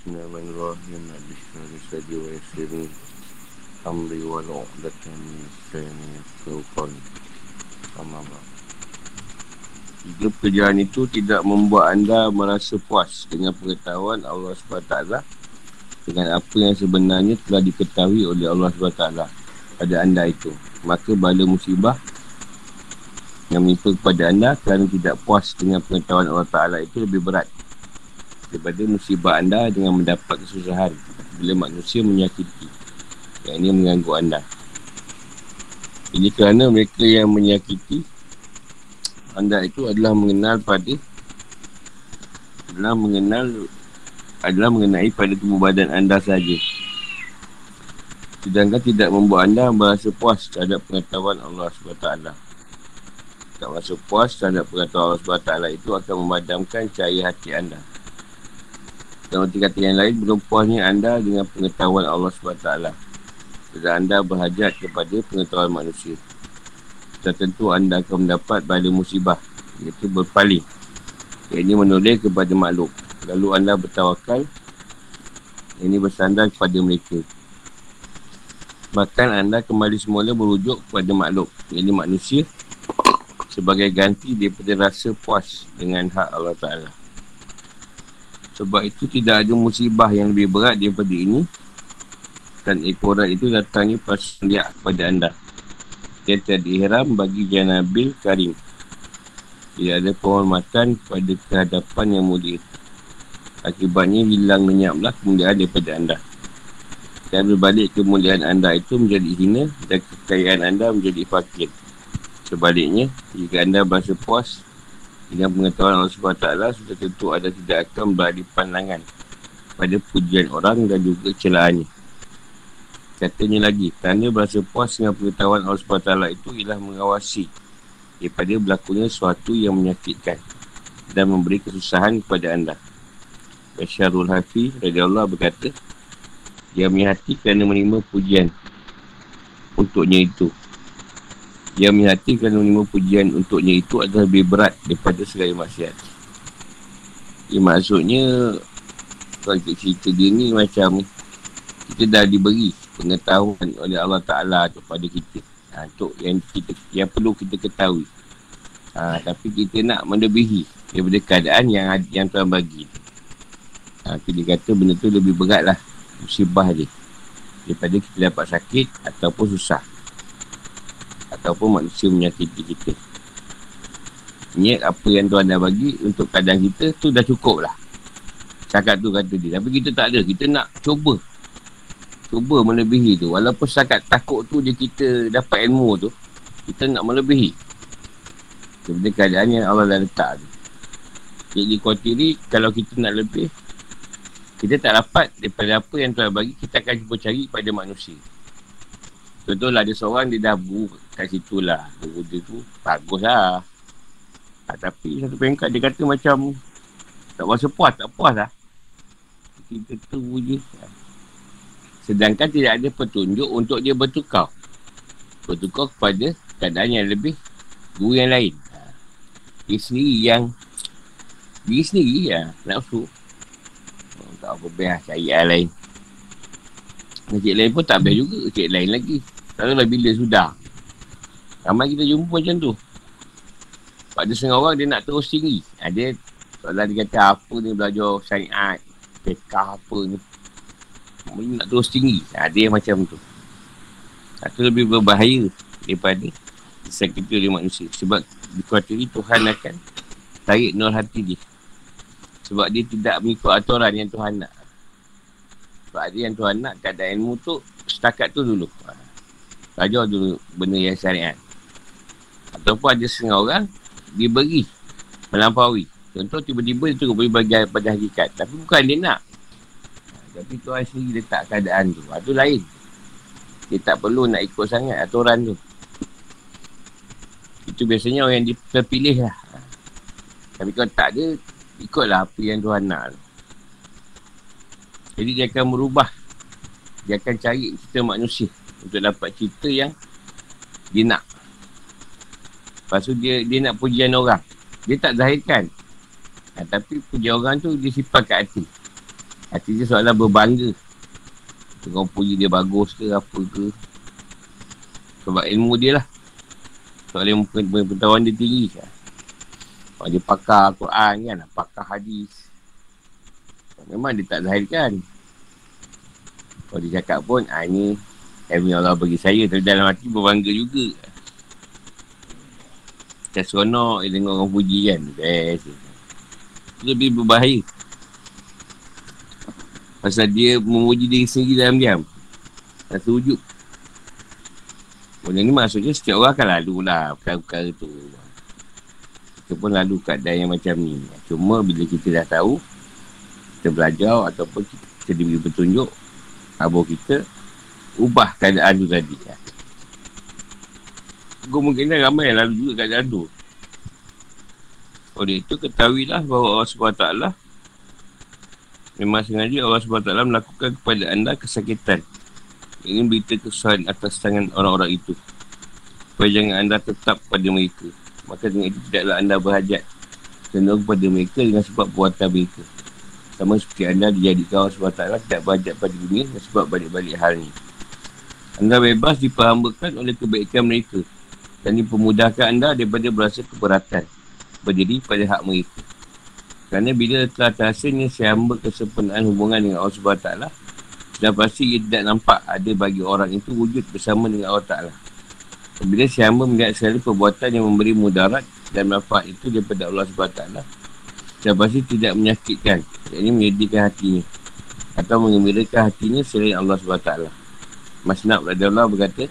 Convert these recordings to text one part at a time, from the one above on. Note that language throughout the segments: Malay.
Bismillahirrahmanirrahim. Bismillahirrahmanirrahim. Tiga pekerjaan itu tidak membuat anda merasa puas dengan pengetahuan Allah SWT dengan apa yang sebenarnya telah diketahui oleh Allah SWT pada anda itu. Maka bala musibah yang menimpa kepada anda kerana tidak puas dengan pengetahuan Allah Ta'ala itu lebih berat daripada musibah anda dengan mendapat kesusahan bila manusia menyakiti yang ini mengganggu anda ini kerana mereka yang menyakiti anda itu adalah mengenal pada adalah mengenal adalah mengenai pada tubuh badan anda saja. Sedangkan tidak membuat anda merasa puas terhadap pengetahuan Allah SWT. Tak merasa puas terhadap pengetahuan Allah SWT itu akan memadamkan cahaya hati anda. Dan arti kata yang lain, belum puasnya anda dengan pengetahuan Allah SWT. Dan anda berhajat kepada pengetahuan manusia. Dan tentu anda akan mendapat pada musibah. Iaitu berpaling. Ini menoleh kepada makhluk. Lalu anda bertawakal. Ini bersandar kepada mereka. Bahkan anda kembali semula berujuk kepada makhluk. Ini manusia. Sebagai ganti daripada rasa puas dengan hak Allah Ta'ala. Sebab itu tidak ada musibah yang lebih berat daripada ini. Dan ekoran itu datangnya pas lihat kepada anda. Dia tiada ihram bagi Janabil Karim. Tidak ada penghormatan pada kehadapan yang mulia. Akibatnya hilang lenyaplah kemuliaan daripada anda. Dan berbalik kemuliaan anda itu menjadi hina dan kekayaan anda menjadi fakir. Sebaliknya, jika anda berasa puas dengan pengetahuan Allah SWT sudah tentu ada tidak akan berada pandangan pada pujian orang dan juga celahannya. Katanya lagi, kerana berasa puas dengan pengetahuan Allah SWT itu ialah mengawasi daripada berlakunya sesuatu yang menyakitkan dan memberi kesusahan kepada anda. Basyarul Hafi, Raja Allah berkata, dia punya hati kerana menerima pujian untuknya itu yang menghatikan menerima pujian untuknya itu adalah lebih berat daripada segala maksiat. Ya, maksudnya, kalau kita cerita dia ni macam kita dah diberi pengetahuan oleh Allah Ta'ala kepada kita. Ha, untuk yang kita yang perlu kita ketahui. Ha, tapi kita nak melebihi daripada keadaan yang yang Tuhan bagi. Ha, kita kata benda tu lebih berat lah. Musibah dia. Daripada kita dapat sakit ataupun susah ataupun manusia menyakiti kita. Niat apa yang Tuhan dah bagi untuk keadaan kita tu dah cukup lah. Cakap tu kata dia. Tapi kita tak ada. Kita nak cuba. Cuba melebihi tu. Walaupun setakat takut tu dia kita dapat ilmu tu. Kita nak melebihi. Seperti keadaan yang Allah dah letak tu. Jadi kuatiri kalau kita nak lebih. Kita tak dapat daripada apa yang Tuhan bagi. Kita akan cuba cari pada manusia. Contohlah ada seorang dia dah bu kat situ lah. Dia tu bagus lah. Ha, tapi satu pengkat dia kata macam tak rasa puas, tak puas lah. Kita tu je. Sedangkan tidak ada petunjuk untuk dia bertukar. Bertukar kepada keadaan yang lebih guru yang lain. Ha. Dia sendiri yang diri sendiri ya, nafsu. Oh, tak apa biar cari yang lain. Cik lain pun tak biar juga. Cik lain lagi. Tak lah bila sudah. Ramai kita jumpa macam tu. Pada setengah orang dia nak terus tinggi. Ha, dia, dia kata apa ni belajar syariat, pekah apa ni. Dia nak terus tinggi. Ha, dia macam tu. Itu lebih berbahaya daripada disakiti oleh manusia. Sebab dikuatiri Tuhan akan tarik nol hati dia. Sebab dia tidak mengikut aturan yang Tuhan nak. Sebab dia yang Tuhan nak keadaan ilmu tu setakat tu dulu. Belajar dulu benda yang syariat. Ataupun ada setengah orang diberi melampaui. Contoh tiba-tiba dia terus beri bagi pada hakikat. Tapi bukan dia nak. Tapi Tuhan sendiri letak keadaan tu. Itu ha, lain. Dia tak perlu nak ikut sangat aturan tu. Itu biasanya orang yang terpilih lah. Tapi kalau tak ada, ikutlah apa yang Tuhan nak. Jadi dia akan merubah. Dia akan cari kita manusia untuk dapat cerita yang dia nak. Lepas tu dia, dia nak pujian orang. Dia tak zahirkan. Ha, tapi pujian orang tu dia simpan kat hati. Hati dia soalan berbangga. Tengok puji dia bagus ke apa ke. Sebab ilmu dia lah. Soalan pengetahuan dia tinggi kan. Dia pakar Quran kan. Pakar hadis. Memang dia tak zahirkan. Kalau dia cakap pun, ah ni ilmu Allah bagi saya. Tapi dalam hati berbangga juga. Macam seronok dia tengok orang puji kan. Best. Itu lebih berbahaya. Pasal dia memuji diri sendiri dalam diam. Rasa wujud. Benda ni maksudnya setiap orang akan lalu lah perkara-perkara tu. Kita pun lalu keadaan yang macam ni. Cuma bila kita dah tahu, kita belajar ataupun kita diberi petunjuk, abah kita, ubah keadaan tu tadi. Kemungkinan ramai yang lalu juga keadaan tu. Oleh itu ketahuilah bahawa Allah SWT Memang sengaja Allah SWT melakukan kepada anda kesakitan. Ini berita kesusahan atas tangan orang-orang itu. Supaya jangan anda tetap pada mereka. Maka dengan itu tidaklah anda berhajat. Cenderung kepada mereka dengan sebab buatan mereka. Sama seperti anda dijadikan Allah SWT tidak berhajat pada dunia sebab balik-balik hal ini. Anda bebas diperhambakan oleh kebaikan mereka. Dan dipermudahkan anda daripada berasa keberatan. Berdiri pada hak mereka. Kerana bila telah terhasilnya si hamba kesempurnaan hubungan dengan Allah SWT dan pasti ia tidak nampak ada bagi orang itu wujud bersama dengan Allah Ta'ala. Bila si hamba melihat sekali perbuatan yang memberi mudarat dan manfaat itu daripada Allah SWT dan pasti tidak menyakitkan. Yang ini menyedihkan hatinya. Atau mengembirakan hatinya selain Allah SWT. Mas Nak Allah berkata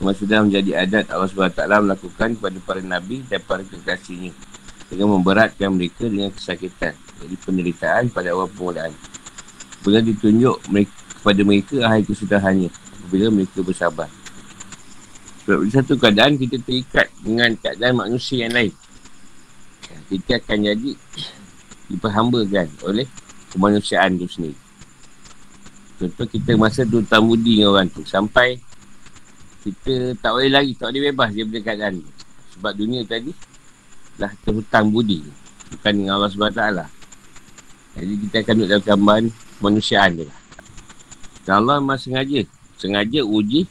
Cuma sudah menjadi adat Allah SWT melakukan kepada para Nabi dan para kekasihnya dengan memberatkan mereka dengan kesakitan jadi penderitaan pada awal permulaan. Bila ditunjuk mereka, kepada mereka akhir kesudahannya bila mereka bersabar. Sebab di satu keadaan kita terikat dengan keadaan manusia yang lain kita akan jadi diperhambakan oleh kemanusiaan itu sendiri. Contoh kita masa tu tambudi dengan orang tu sampai kita tak boleh lagi tak boleh bebas dia punya keadaan sebab dunia tadi dah terhutang budi bukan dengan Allah SWT jadi kita akan duduk dalam gambaran manusiaan dia dan Allah memang sengaja sengaja uji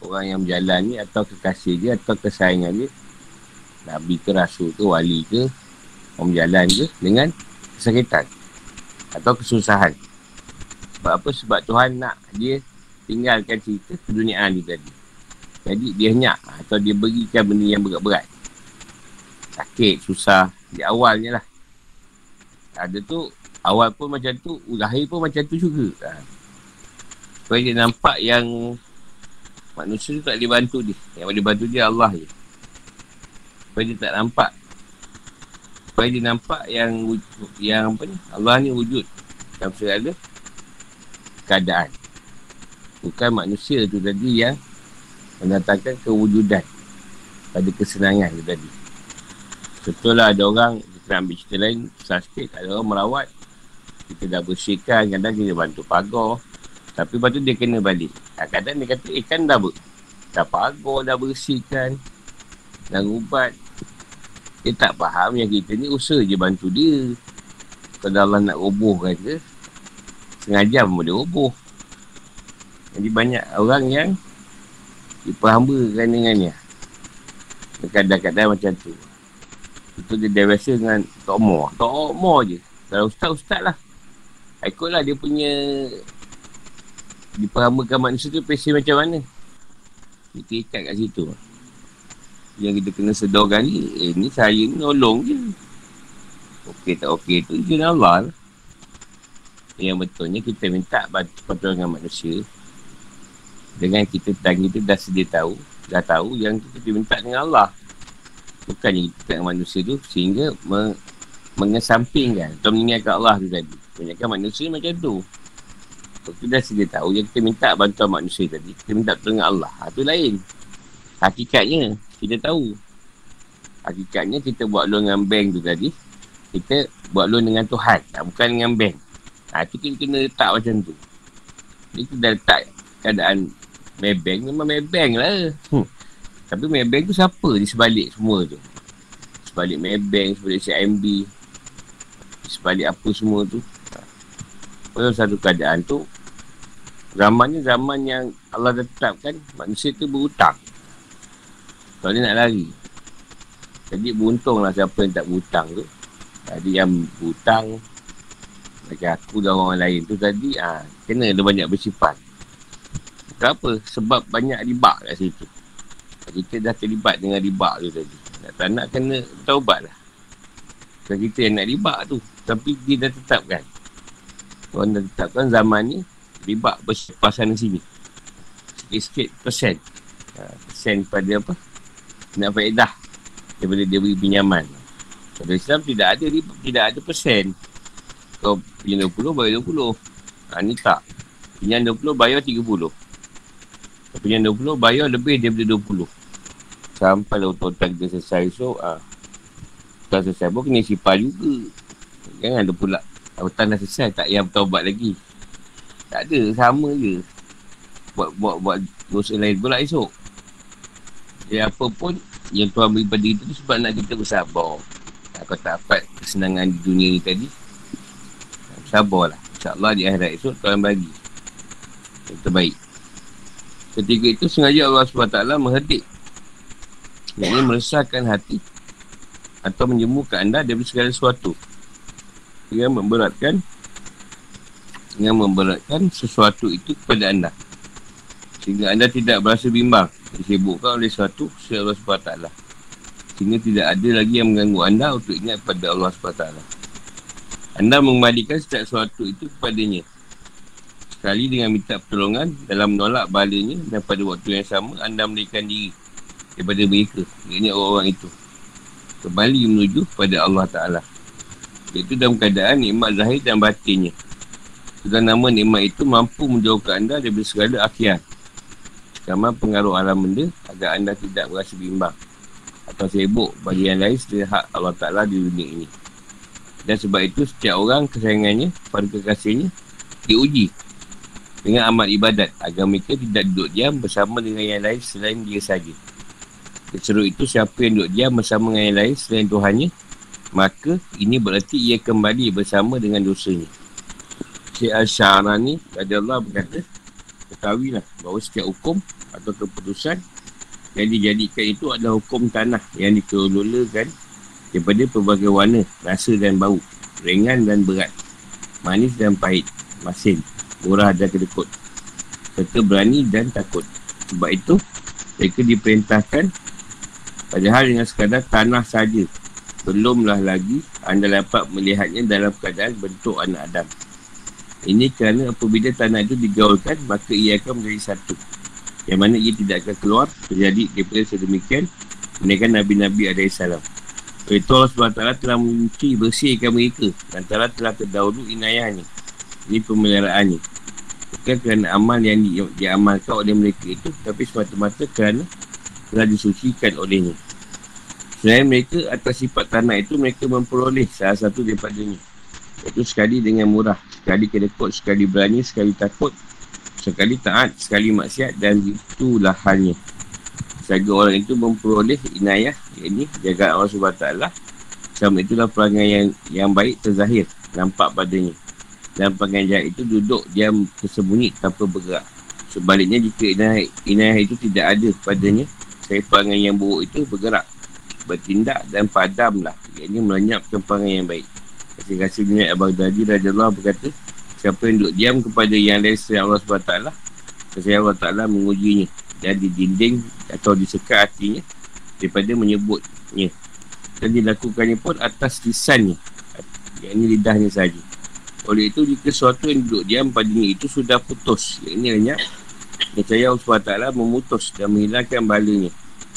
orang yang berjalan ni atau kekasih dia atau kesayangan dia Nabi ke Rasul ke Wali ke orang berjalan ke dengan kesakitan atau kesusahan sebab apa? Sebab Tuhan nak dia tinggalkan cerita keduniaan dia tadi jadi dia henyak atau dia berikan benda yang berat-berat sakit, susah di awalnya lah. Ada tu, awal pun macam tu, lahir pun macam tu juga. Ha. Supaya dia nampak yang manusia tu tak boleh bantu dia. Yang boleh bantu dia Allah je. Supaya dia tak nampak. Supaya dia nampak yang yang apa ni, Allah ni wujud dalam segala keadaan. Bukan manusia tu tadi yang mendatangkan kewujudan pada kesenangan tu tadi. Betul lah ada orang Kita ambil cerita lain Susah sikit Ada orang merawat Kita dah bersihkan Kadang kita bantu pagar Tapi lepas tu dia kena balik Kadang dia kata Eh kan dah ber Dah pagar Dah bersihkan Dah ubat Dia tak faham yang kita ni Usaha je bantu dia Kalau Allah nak robohkan ke Sengaja dia roboh Jadi banyak orang yang Diperhambakan dengannya Kadang-kadang macam tu itu dia dah biasa dengan Tok Mo. Tok Mo je. Kalau ustaz-ustaz lah. Ikutlah dia punya diperhamakan manusia tu pesen macam mana. Kita ikat kat situ. Yang kita kena sedorkan ni, eh ni saya ni nolong je. Okey tak okey tu je Allah lah. Yang betulnya kita minta pertolongan manusia. Dengan kita tanya tu dah sedia tahu. Dah tahu yang kita diminta dengan Allah. Bukannya kita dengan manusia tu sehingga me, mengesampingkan atau mengingatkan Allah tu tadi. Kebanyakan manusia macam tu. Kalau kita dah sedia tahu yang kita minta bantuan manusia tadi, kita minta pertolongan Allah. Ha, tu lain. Hakikatnya, kita tahu. Hakikatnya kita buat loan dengan bank tu tadi, kita buat loan dengan Tuhan. Ha, bukan dengan bank. Ha, tu kita kena letak macam tu. Jadi kita dah letak keadaan Maybank memang Maybank lah. Hmm. Tapi Maybank tu siapa di sebalik semua tu? Sebalik Maybank, sebalik CIMB, sebalik apa semua tu. Pada satu keadaan tu, zamannya zaman yang Allah tetapkan, manusia tu berhutang. Kalau dia nak lari. Jadi beruntunglah siapa yang tak berhutang tu. Jadi yang berhutang, macam aku dan orang lain tu tadi, ha, kena ada banyak bersifat. Kenapa? Sebab banyak ribak kat situ. Kita dah terlibat dengan ribak tu tadi. Nak tak nak kena taubat lah. Bukan kita yang nak ribak tu. Tapi dia dah tetapkan. Orang dah tetapkan zaman ni, ribak bersifat sana sini. Sikit-sikit persen. Ha, persen pada apa? Nak faedah. Daripada dia beri pinjaman. Pada Islam tidak ada tidak ada persen. Kau pinjam 20, bayar 20. Ha, ni tak. Pinjam 20, bayar 30. Kau pinjam 20, bayar lebih daripada 20. Sampai lah hutang kita selesai esok. Ha. Hutang selesai pun kena sipar juga. Jangan ada pula. Hutang dah selesai, tak payah bertaubat lagi. Tak ada, sama je. Buat, buat, buat dosa lain pula esok. Jadi apa pun yang Tuhan beri pada kita tu sebab nak kita bersabar. Kau tak dapat kesenangan di dunia ni tadi. Sabarlah. InsyaAllah di akhirat esok Tuhan bagi. Yang terbaik. Ketika itu sengaja Allah SWT menghedik. Yang ini meresahkan hati. Atau menjemukan anda dari segala sesuatu. Yang memberatkan. Yang memberatkan sesuatu itu kepada anda. Sehingga anda tidak berasa bimbang. Disibukkan oleh sesuatu. Sesuatu Allah SWT. Sehingga tidak ada lagi yang mengganggu anda untuk ingat pada Allah SWT. Anda mengembalikan setiap sesuatu itu kepadanya. Sekali dengan minta pertolongan dalam menolak balanya dan pada waktu yang sama anda memberikan diri daripada mereka. Ini orang-orang itu. Kembali menuju kepada Allah Ta'ala. Iaitu dalam keadaan nikmat zahir dan batinnya. Sedang nama nikmat itu mampu menjauhkan anda daripada segala akhir. Sama pengaruh alam benda agar anda tidak berasa bimbang atau sibuk bagi yang lain setelah hak Allah Ta'ala di dunia ini. Dan sebab itu setiap orang kesayangannya pada kekasihnya diuji dengan amal ibadat agar mereka tidak duduk diam bersama dengan yang lain selain dia saja. Seru itu siapa yang duduk diam bersama dengan yang lain selain Tuhannya maka ini berarti ia kembali bersama dengan dosanya. Syekh Al-Syarani Allah berkata ketahuilah bahawa setiap hukum atau keputusan yang dijadikan itu adalah hukum tanah yang dikelolakan daripada pelbagai warna, rasa dan bau, ringan dan berat, manis dan pahit, masin, murah dan kedekut, serta berani dan takut. Sebab itu, mereka diperintahkan padahal dengan sekadar tanah saja. Belumlah lagi anda dapat melihatnya dalam keadaan bentuk anak Adam. Ini kerana apabila tanah itu digaulkan, maka ia akan menjadi satu. Yang mana ia tidak akan keluar terjadi daripada sedemikian menaikkan Nabi-Nabi AS itu Allah SWT telah mencuci bersihkan mereka dan telah telah terdahulu inayahnya ini pemeliharaannya. Bukan kerana amal yang di, diamalkan oleh mereka itu tapi semata-mata kerana telah disucikan olehnya. Selain mereka atas sifat tanah itu mereka memperoleh salah satu daripadanya iaitu sekali dengan murah sekali kedekut, sekali berani, sekali takut sekali taat, sekali maksiat dan itulah halnya. Sehingga orang itu memperoleh inayah, ini jaga Allah SWT. Sama itulah perangai yang yang baik terzahir, nampak padanya. Dan perangai jahat itu duduk diam tersembunyi tanpa bergerak. Sebaliknya jika inayah, inayah itu tidak ada padanya, saya perangai yang buruk itu bergerak, bertindak dan padamlah. Ini melenyapkan perangai yang baik. Kasih-kasih dunia Abang Dadi Raja Allah berkata, Siapa yang duduk diam kepada yang selain Allah SWT Kesia Allah Ta'ala mengujinya. Dan dinding atau disekat hatinya Daripada menyebutnya. Dan dilakukannya pun atas lisannya. Yang ini lidahnya saja. Oleh itu jika sesuatu yang duduk diam padanya itu sudah putus Yang ini hanya Percaya Allah SWT memutus dan menghilangkan balanya.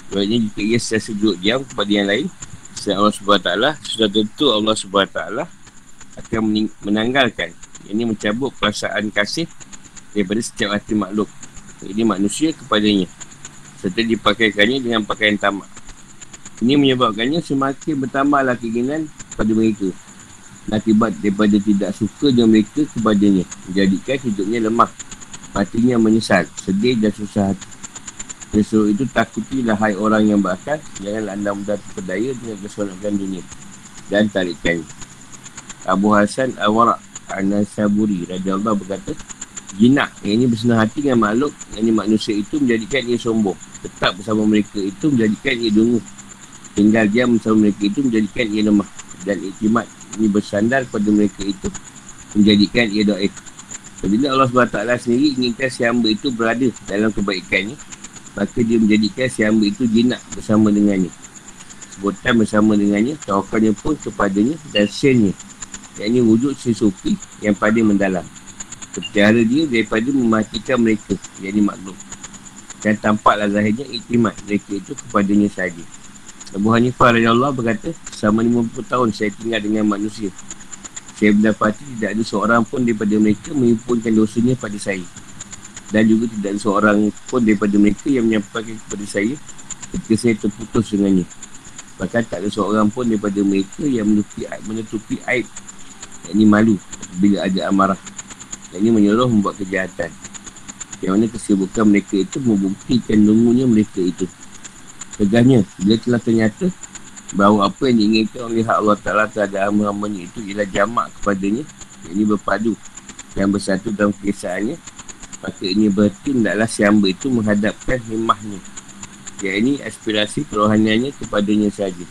Sebabnya jika ia sesiasa duduk diam kepada yang lain Selain Allah SWT Sudah tentu Allah SWT Akan menanggalkan ini mencabut perasaan kasih daripada setiap hati makhluk. Ini manusia kepadanya. Serta dipakaikannya dengan pakaian tamak. Ini menyebabkannya semakin bertambahlah keinginan pada mereka. Akibat daripada tidak suka dengan mereka kepadanya. Menjadikan hidupnya lemah. Hatinya menyesal, sedih dan susah hati. Sesuatu itu takutilah hai orang yang berakal. Janganlah anda mudah terpedaya dengan keselamatan dunia. Dan tarikannya. Abu Hasan Al-Warak An-Nasaburi Raja Allah berkata Jinak yang ini bersenang hati dengan makhluk Yang ini manusia itu menjadikan ia sombong. Tetap bersama mereka itu menjadikan ia dungu. Tinggal dia bersama mereka itu menjadikan ia lemah. Dan iktimat ini bersandar pada mereka itu Menjadikan ia doa Bila Allah SWT sendiri inginkan si hamba itu berada dalam kebaikannya Maka dia menjadikan si hamba itu jinak bersama dengannya. Sebutan bersama dengannya Tawakalnya pun kepadanya dan sennya Yang ini wujud sufi yang pada mendalam. Kepelihara dia daripada mematikan mereka Yang ini makhluk Dan tampaklah zahirnya iktimat mereka itu kepadanya sahaja Abu Hanifah Allah berkata Selama 50 tahun saya tinggal dengan manusia. Saya mendapati tidak ada seorang pun daripada mereka Menghimpunkan dosanya pada saya. Dan juga tidak ada seorang pun daripada mereka yang menyampaikan kepada saya ketika saya terputus dengannya. Bahkan tak ada seorang pun daripada mereka yang menutupi menutupi aib yang ini malu bila ada amarah. Yang ini menyuruh membuat kejahatan. Yang mana kesibukan mereka itu membuktikan nungunya mereka itu. Tegahnya, bila telah ternyata bahawa apa yang diinginkan oleh Allah Ta'ala terhadap hamba-hambanya itu ialah jamak kepadanya. Yang ini berpadu yang bersatu dalam kesahannya Maka ini berarti hendaklah si hamba itu menghadapkan himahnya. Yang ini aspirasi kerohaniannya kepadanya saja.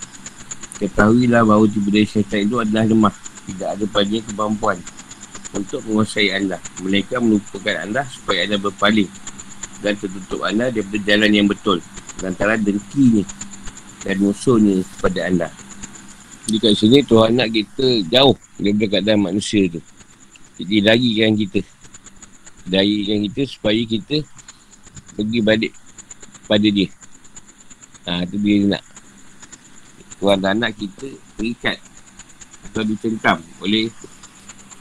Ketahuilah bahawa tiba-tiba syaitan itu adalah lemah. Tidak ada padanya kemampuan untuk menguasai anda. Mereka melupakan anda supaya anda berpaling dan tertutup anda daripada jalan yang betul. Antara dengkinya dan musuhnya kepada anda. Jadi kat sini Tuhan nak kita jauh daripada keadaan manusia tu. Jadi lagi kan kita dayakan kita supaya kita pergi balik pada dia. Ha, tu dia nak. Tuan dan anak kita terikat atau dicengkam oleh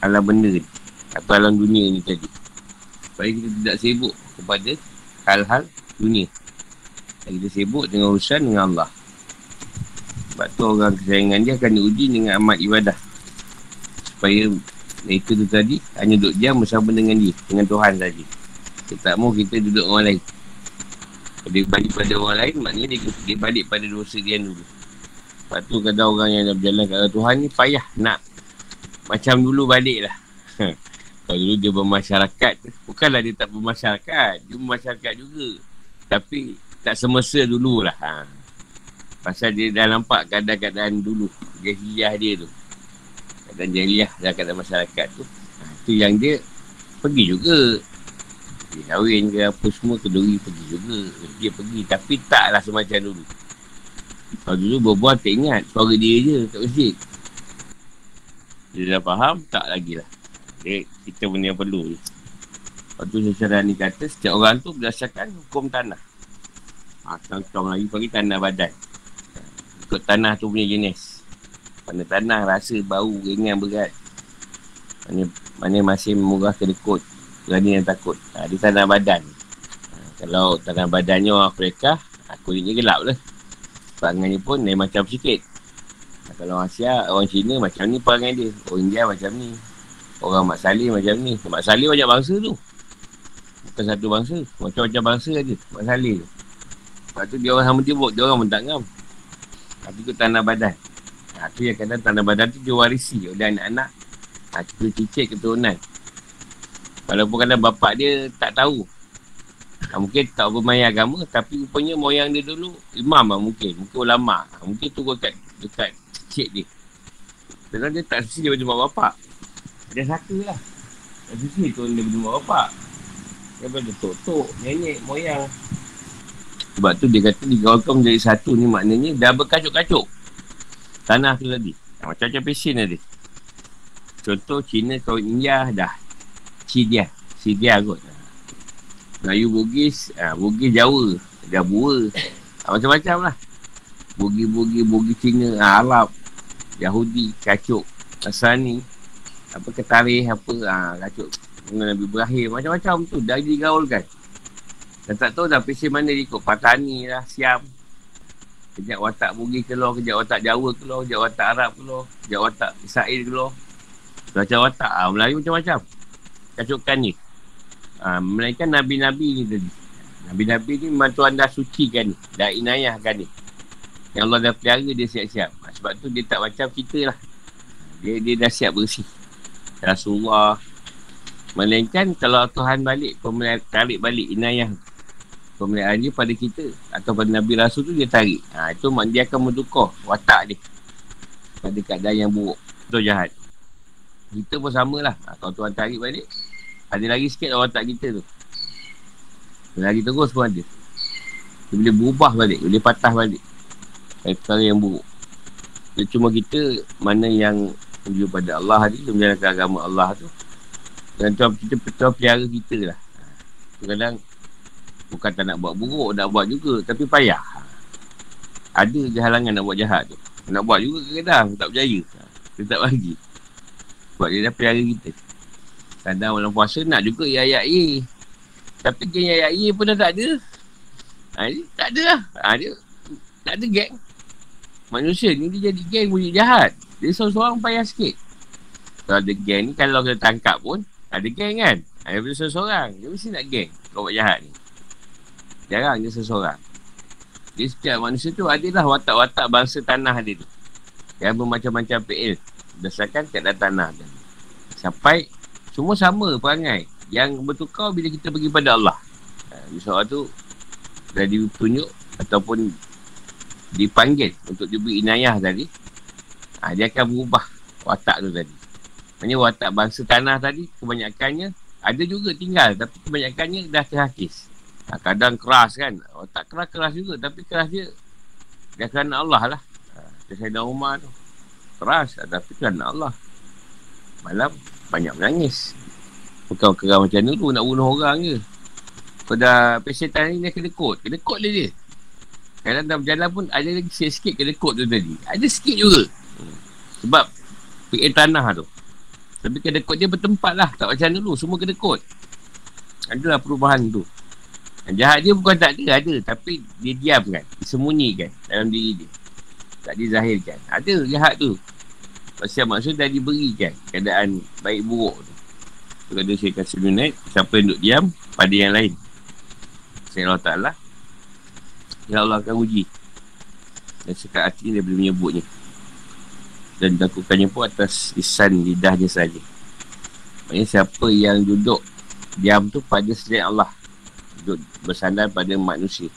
alam benda ni. Atau alam dunia ni tadi. Supaya kita tidak sibuk kepada hal-hal dunia. Dan kita sibuk dengan urusan dengan Allah. Sebab tu orang kesayangan dia akan diuji dengan amat ibadah. Supaya mereka tu tadi hanya duduk jam bersama dengan dia Dengan Tuhan saja Kita tak mahu kita duduk orang lain dia balik pada orang lain Maknanya dia, dia balik pada dosa dia dulu Lepas tu kadang orang yang dah berjalan kat Tuhan ni Payah nak Macam dulu balik lah Kalau dulu dia bermasyarakat Bukanlah dia tak bermasyarakat Dia bermasyarakat juga. Tapi tak semasa dululah ha. Pasal dia dah nampak keadaan-keadaan dulu Jahiliah dia tu. Dan jahiliah dalam keadaan masyarakat tu ha, tu yang dia pergi juga. Dia kahwin ke apa semua keduri pergi juga. Dia pergi tapi taklah semacam dulu kalau dulu berbual tak ingat suara dia je kat masjid. Dia dah faham tak lagi lah. Dia, kita benda yang perlu je. Lepas tu secara ni kata setiap orang tu berdasarkan hukum tanah. Ha, Tentang lagi panggil tanah badan. Ikut tanah tu punya jenis. Mana tanah rasa bau ringan berat. Mana, mana masih murah kedekut Berani yang takut. Ha, Di tanah badan. Ha, Kalau tanah badannya orang Afrika ha, Kulitnya gelap lah Perangannya pun lain macam sikit. Kalau Asia Orang Cina macam ni perangai dia. Orang India macam ni. Orang Mak Salih macam ni. Mak Salih banyak bangsa tu. Bukan satu bangsa. Macam-macam bangsa aja Mak Salih tu Lepas tu dia orang sama dia Dia orang pun tak ngam. Tapi tu tanah badan. Ha, tu yang kadang tanah badan tu diwarisi oleh anak-anak. Ha, cucu cicit keturunan. Walaupun kadang bapak dia tak tahu. Ha, mungkin tak bermain agama tapi rupanya moyang dia dulu imam lah mungkin. Mungkin ulama. Ha, mungkin tu dekat, dekat cicit dia. Sebab dia tak sisi daripada mak bapak. Dia saka lah. Tak sisi tu daripada mak bapak. Daripada tok-tok, nenek, moyang. Sebab tu dia kata digaulkan menjadi satu ni maknanya dah berkacuk-kacuk tanah tu tadi. Macam-macam pesen tadi. Contoh Cina kawin India dah. Cidia. Cidia kot. Melayu Bugis, ha, Bugis Jawa. Bua. Ha, macam-macam lah. Bugi-bugi, Bugi Cina, ha, Arab. Yahudi, Kacuk, Nasrani. Apa ketarih, apa, ha, Kacuk. Dengan Nabi Ibrahim. Macam-macam tu. Dah digaulkan. Dan tak tahu dah pesen mana dia ikut. Patani lah, Siam. Kejap watak Bugis keluar, kejap watak Jawa keluar, kejap watak Arab keluar, kejap watak Israel keluar. Macam watak, ah, Melayu macam-macam. Kacukan ni. Ah, Melainkan Nabi-Nabi ni tadi. Nabi-Nabi ni memang Tuhan dah sucikan ni. Dah inayahkan ni. Yang Allah dah pelihara dia siap-siap. Ah, sebab tu dia tak macam kita lah. Dia, dia dah siap bersih. Rasulullah. Melainkan kalau Tuhan balik, pemeliharaan, tarik balik inayah pemeliharaan dia pada kita atau pada Nabi Rasul tu dia tarik. Ha, itu mak dia akan mendukuh watak dia pada keadaan yang buruk atau jahat. Kita pun samalah. Ha, kalau Tuhan tarik balik, ada lagi sikit lah watak kita tu. Lagi terus pun ada. Dia boleh berubah balik, boleh patah balik. Dari perkara yang buruk. Dia cuma kita mana yang menuju pada Allah ni, menjalankan agama Allah tu. Dan Tuhan kita, Tuhan pelihara kita lah. Kadang Bukan tak nak buat buruk, nak buat juga. Tapi payah. Ada je halangan nak buat jahat tu. Nak buat juga kadang-kadang. Tak berjaya. Dia tak bagi. Sebab dia dah pelihara kita. Kadang malam puasa nak juga ya ya. Tapi geng ya ya pun dah tak ada. Ha, dia, tak ada lah. Ha, dia tak ada geng. Manusia ni dia jadi geng bunyi jahat. Dia seorang-seorang payah sikit. Kalau ada geng ni, kalau kita tangkap pun, ada geng kan? Ada ha, seorang-seorang. Dia mesti nak geng. Kau buat jahat ni. Jarang je seseorang. Jadi setiap manusia tu adalah watak-watak bangsa tanah dia tu. Yang bermacam-macam PL. Berdasarkan keadaan tanah dia. Sampai semua sama perangai. Yang bertukar bila kita pergi pada Allah. Ha, seorang tu dah ditunjuk ataupun dipanggil untuk diberi inayah tadi. Ha, dia akan berubah watak tu tadi. Maksudnya watak bangsa tanah tadi kebanyakannya ada juga tinggal tapi kebanyakannya dah terhakis. Ha, kadang keras kan. Oh, tak keras-keras juga. Tapi keras dia. Dia kerana Allah lah. Ha, saya dah Umar tu. Keras. Tapi kerana Allah. Malam banyak menangis. Bukan kerana macam tu nak bunuh orang je. Kau dah pesetan ni dia kena kot. Kena kot dia dia. Kadang dalam berjalan pun ada lagi sikit-sikit kena kot tu tadi. Ada sikit juga. Sebab PA tanah tu. Tapi kena kot dia bertempat lah. Tak macam dulu. Semua kena kot. Adalah perubahan tu. Jahat dia bukan tak ada, ada. Tapi dia diam kan. Disembunyikan dalam diri dia. Tak dizahirkan. Ada jahat tu. Pasal maksud dah diberikan keadaan baik buruk tu. Tu ada saya kasih minit. Siapa yang duduk diam pada yang lain. Saya Allah Ta'ala. Ya Allah akan uji. Dan sekat hati dia boleh menyebutnya. Dan lakukannya pun atas lisan lidahnya saja. Maksudnya siapa yang duduk diam tu pada selain Allah duduk bersandar pada manusia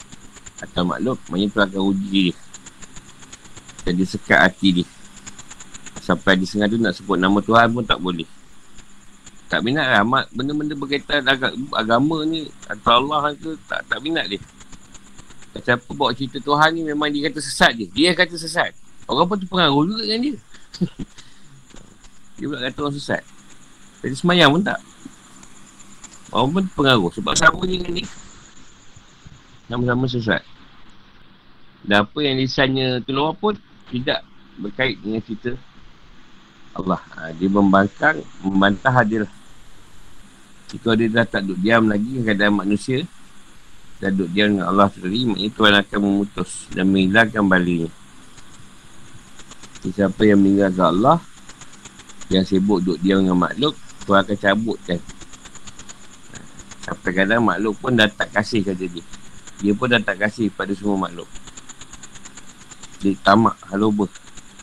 atau makhluk maknanya tu akan uji dia dan dia sekat hati dia sampai dia sengaja nak sebut nama Tuhan pun tak boleh. Tak minat lah. Benda-benda berkaitan ag- agama ni atau Allah ke tak, tak minat dia. Siapa bawa cerita Tuhan ni memang dia kata sesat je. Dia kata sesat. Orang pun terpengaruh juga dengan dia. Dia pula kata orang sesat. Jadi semayang pun tak. Orang pun pengaruh sebab sama je dengan ni. Sama-sama sesat. Dan apa yang lisannya keluar pun tidak berkait dengan cerita Allah. Ha, dia membangkang, membantah hadir. Jika dia dah tak duduk diam lagi keadaan manusia, dan duduk diam dengan Allah sendiri, maknanya Tuhan akan memutus dan menghilangkan balinya. Siapa yang meninggalkan Allah, yang sibuk duduk diam dengan makhluk, Tuhan akan cabutkan Sampai kadang makhluk pun dah tak kasih kata dia. Dia pun dah tak kasih pada semua makhluk. Dia tamak, haloba.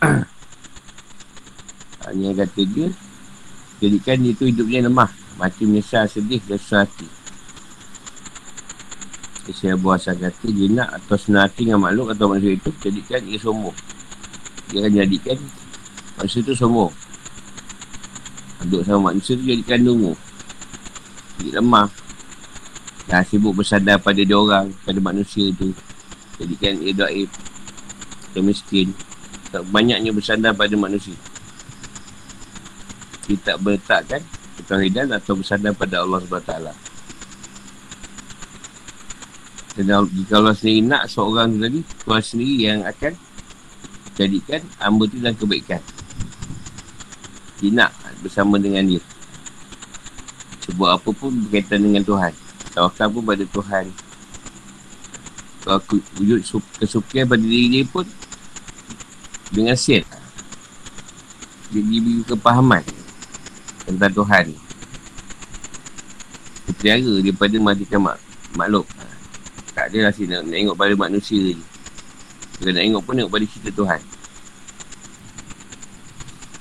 Hanya kata dia, jadikan dia tu hidupnya lemah. Mati menyesal, sedih dan susah hati. Saya buat asal kata, jinak atau senang hati dengan makhluk atau manusia itu, jadikan dia sombong. Dia akan jadikan manusia itu sombong. Duduk sama manusia tu jadikan dungu. Dia lemah. Dah sibuk bersandar pada dia orang, pada manusia tu. Jadikan ia doaib. Dia miskin. Banyaknya bersandar pada manusia. Dia tak berletakkan ketahidan atau bersandar pada Allah SWT. Dan jika Allah sendiri nak seorang tu tadi, Tuhan sendiri yang akan jadikan hamba tu dalam kebaikan. Dia nak bersama dengan dia. Sebab apa pun berkaitan dengan Tuhan. Tawakal pun pada Tuhan Kalau wujud kesukian pada diri dia pun Dengan siat Dia diberi kepahaman Tentang Tuhan Ketiara daripada matikan mak, makhluk. Tak ada rasa nak, nak tengok pada manusia je. Kalau nak tengok pun tengok pada cerita Tuhan.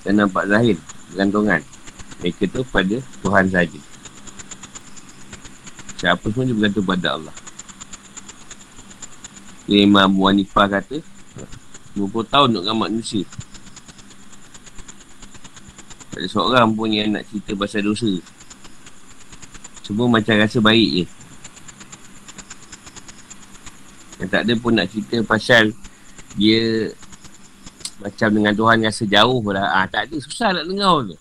Dan nampak zahir Gantungan Mereka tu pada Tuhan saja. Siapa pun dia bergantung pada Allah. Imam Abu Hanifah kata 20 tahun untuk dengan manusia ada seorang pun yang nak cerita pasal dosa. Semua macam rasa baik je. Yang tak ada pun nak cerita pasal Dia Macam dengan Tuhan rasa jauh lah. Ah, Tak ada, susah nak dengar tu.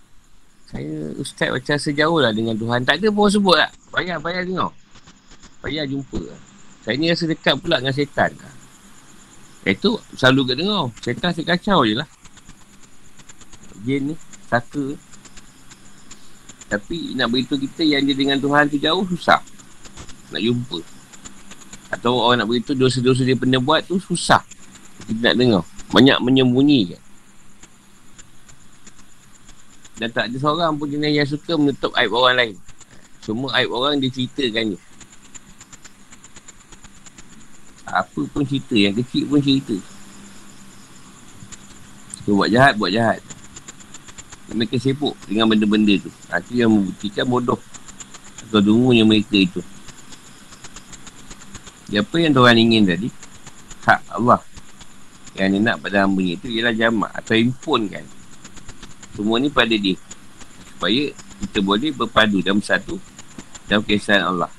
Saya ustaz macam sejauh lah dengan Tuhan. Tak ada pun sebut lah. Payah, payah dengar. Payah jumpa lah. Saya ni rasa dekat pula dengan setan. Itu selalu kat dengar. Setan asyik kacau je lah. Jin ni, saka. Tapi nak beritahu kita yang dia dengan Tuhan tu jauh, susah. Nak jumpa. Atau orang nak beritahu dosa-dosa dia pernah buat tu, susah. Kita nak dengar. Banyak menyembunyi. Dan tak ada seorang pun jenis yang suka menutup aib orang lain. Semua aib orang dia ceritakan je. Apa pun cerita Yang kecil pun cerita So buat jahat Buat jahat Mereka sibuk Dengan benda-benda tu. Itu yang membuktikan bodoh. Atau dungunya mereka itu. Apa yang Tuhan ingin tadi? Hak Allah. Yang dia nak pada hamba itu Ialah jamak Atau impun kan. Semua ni pada dia. Supaya kita boleh berpadu dalam satu Dalam kisah Allah.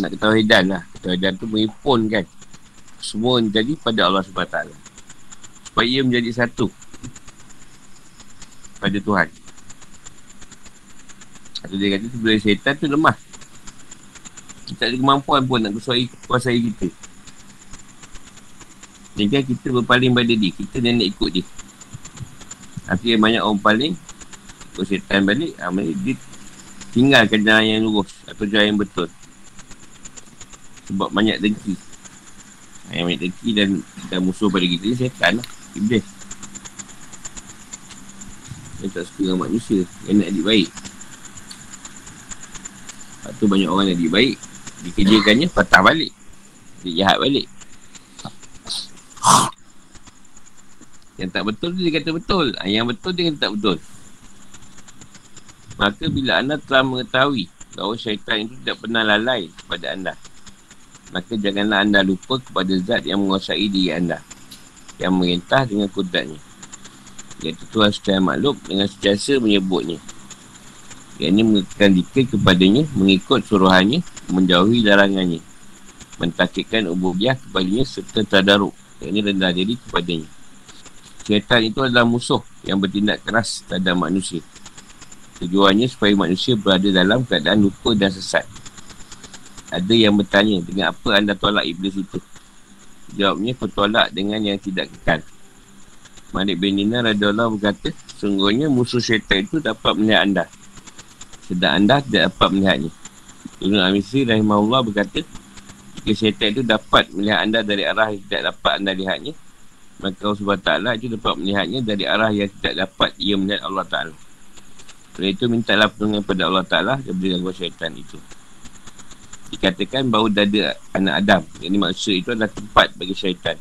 Nak ketahuidan lah. Ketahuidan tu mengimpun kan. Semua jadi pada Allah SWT Supaya ia menjadi satu Pada Tuhan. Atau dia kata sebelah syaitan tu lemah. Kita ada kemampuan pun nak kuasai, kuasai kita. Jangan kita berpaling pada dia. Kita ni nak ikut dia. Yang banyak orang paling Ikut syaitan balik ha, Dia tinggalkan jalan yang lurus Atau jalan yang betul. Sebab banyak dengki. Yang banyak dengki dan, dan musuh pada kita ni setan lah. Iblis tak suka dengan manusia. Yang nak adik baik. Lepas tu banyak orang yang adik baik. Dikerjakannya patah balik. Dia jahat balik. Yang tak betul tu dia kata betul. Ah, Yang betul dia kata tak betul. Maka bila anda telah mengetahui bahawa syaitan itu tidak pernah lalai kepada anda maka janganlah anda lupa kepada zat yang menguasai diri anda yang merintah dengan kudratnya iaitu Tuhan secara makhluk dengan setiasa menyebutnya. Yang ini mengekalkan dikir kepadanya mengikut suruhannya menjauhi larangannya mentakikkan ububiah kepadanya serta tadaruk yang ini rendah diri kepadanya. Syaitan itu adalah musuh yang bertindak keras terhadap manusia. Tujuannya supaya manusia berada dalam keadaan lupa dan sesat. Ada yang bertanya dengan apa anda tolak iblis itu? Jawabnya aku tolak dengan yang tidak kekal Malik bin Nina radiyallahu berkata Sungguhnya musuh syaitan itu dapat melihat anda. Sedang anda tidak dapat melihatnya Ibn Amisri rahimahullah berkata Jika syaitan itu dapat melihat anda dari arah yang tidak dapat anda lihatnya Maka Allah SWT itu dapat melihatnya dari arah yang tidak dapat ia melihat Allah Ta'ala. Oleh itu mintalah pertolongan kepada Allah Ta'ala Daripada gangguan syaitan itu. Dikatakan bahawa dada anak Adam yang ini manusia itu adalah tempat bagi syaitan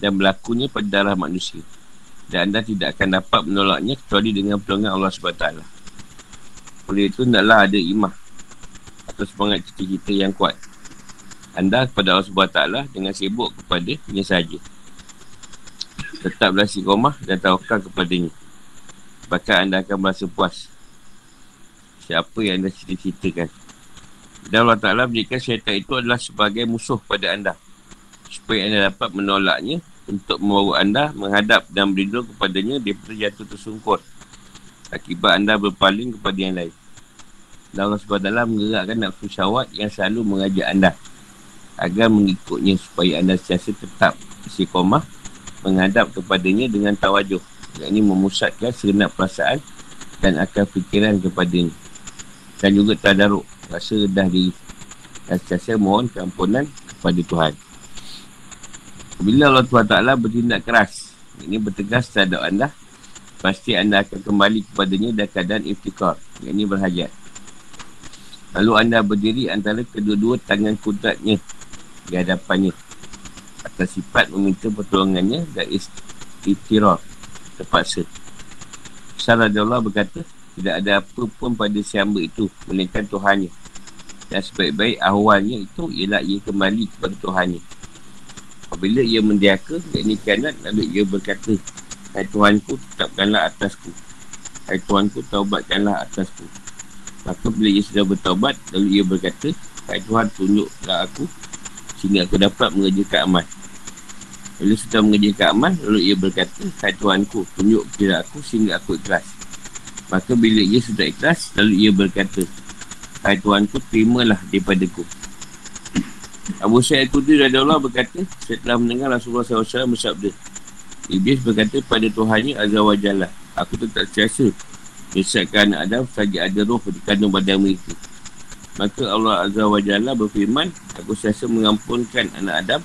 dan berlakunya pada darah manusia. Dan anda tidak akan dapat menolaknya kecuali dengan pertolongan Allah SWT oleh itu hendaklah ada imah atau semangat cita-cita yang kuat. Anda kepada Allah SWT dengan sibuk kepada ini sahaja. Tetap berhasil komah dan tawakal kepadanya. Bahkan anda akan merasa puas siapa yang anda cita-citakan dan Allah Ta'ala menjadikan syaitan itu adalah sebagai musuh pada anda. Supaya anda dapat menolaknya untuk membawa anda menghadap dan berlindung kepadanya daripada jatuh tersungkur. Akibat anda berpaling kepada yang lain. Dan Allah SWT menggerakkan nafsu syawat yang selalu mengajak anda agar mengikutnya supaya anda sentiasa tetap istiqomah menghadap kepadanya dengan tawajuh. Yang ini memusatkan segenap perasaan dan akal fikiran kepadanya. Dan juga tadaruk rasa dah di dan sentiasa mohon keampunan kepada Tuhan. Bila Allah Taala bertindak keras, ini bertegas terhadap anda, pasti anda akan kembali kepadanya dan keadaan iftikar. Yang ini berhajat. Lalu anda berdiri antara kedua-dua tangan kudratnya di hadapannya atas sifat meminta pertolongannya dan istirar terpaksa. Sarah Allah berkata, tidak ada apa pun pada si hamba itu melainkan Tuhannya. Dan sebaik-baik awalnya itu ialah ia kembali kepada Tuhannya. Apabila ia mendiaka, yakni kianat, lalu ia berkata, Hai Tuhanku, tetapkanlah atasku. Hai Tuhanku, taubatkanlah atasku. Maka bila ia sudah bertaubat, lalu ia berkata, Hai Tuhan, tunjuklah aku sehingga aku dapat mengerjakan amal. Bila sudah mengerjakan amal, lalu ia berkata, Hai Tuhanku, tunjuk kira aku sehingga aku ikhlas. Maka bila ia sudah ikhlas Lalu ia berkata Hai Tuhanku terimalah daripada ku Abu Sa'id Al-Qudri Allah berkata Setelah mendengar Rasulullah SAW bersabda Iblis berkata pada Tuhannya Azza wa Jalla Aku tetap siasa Menyesatkan Adam saja ada roh di kandung badan mereka Maka Allah Azza wa Jalla berfirman Aku siasa mengampunkan anak Adam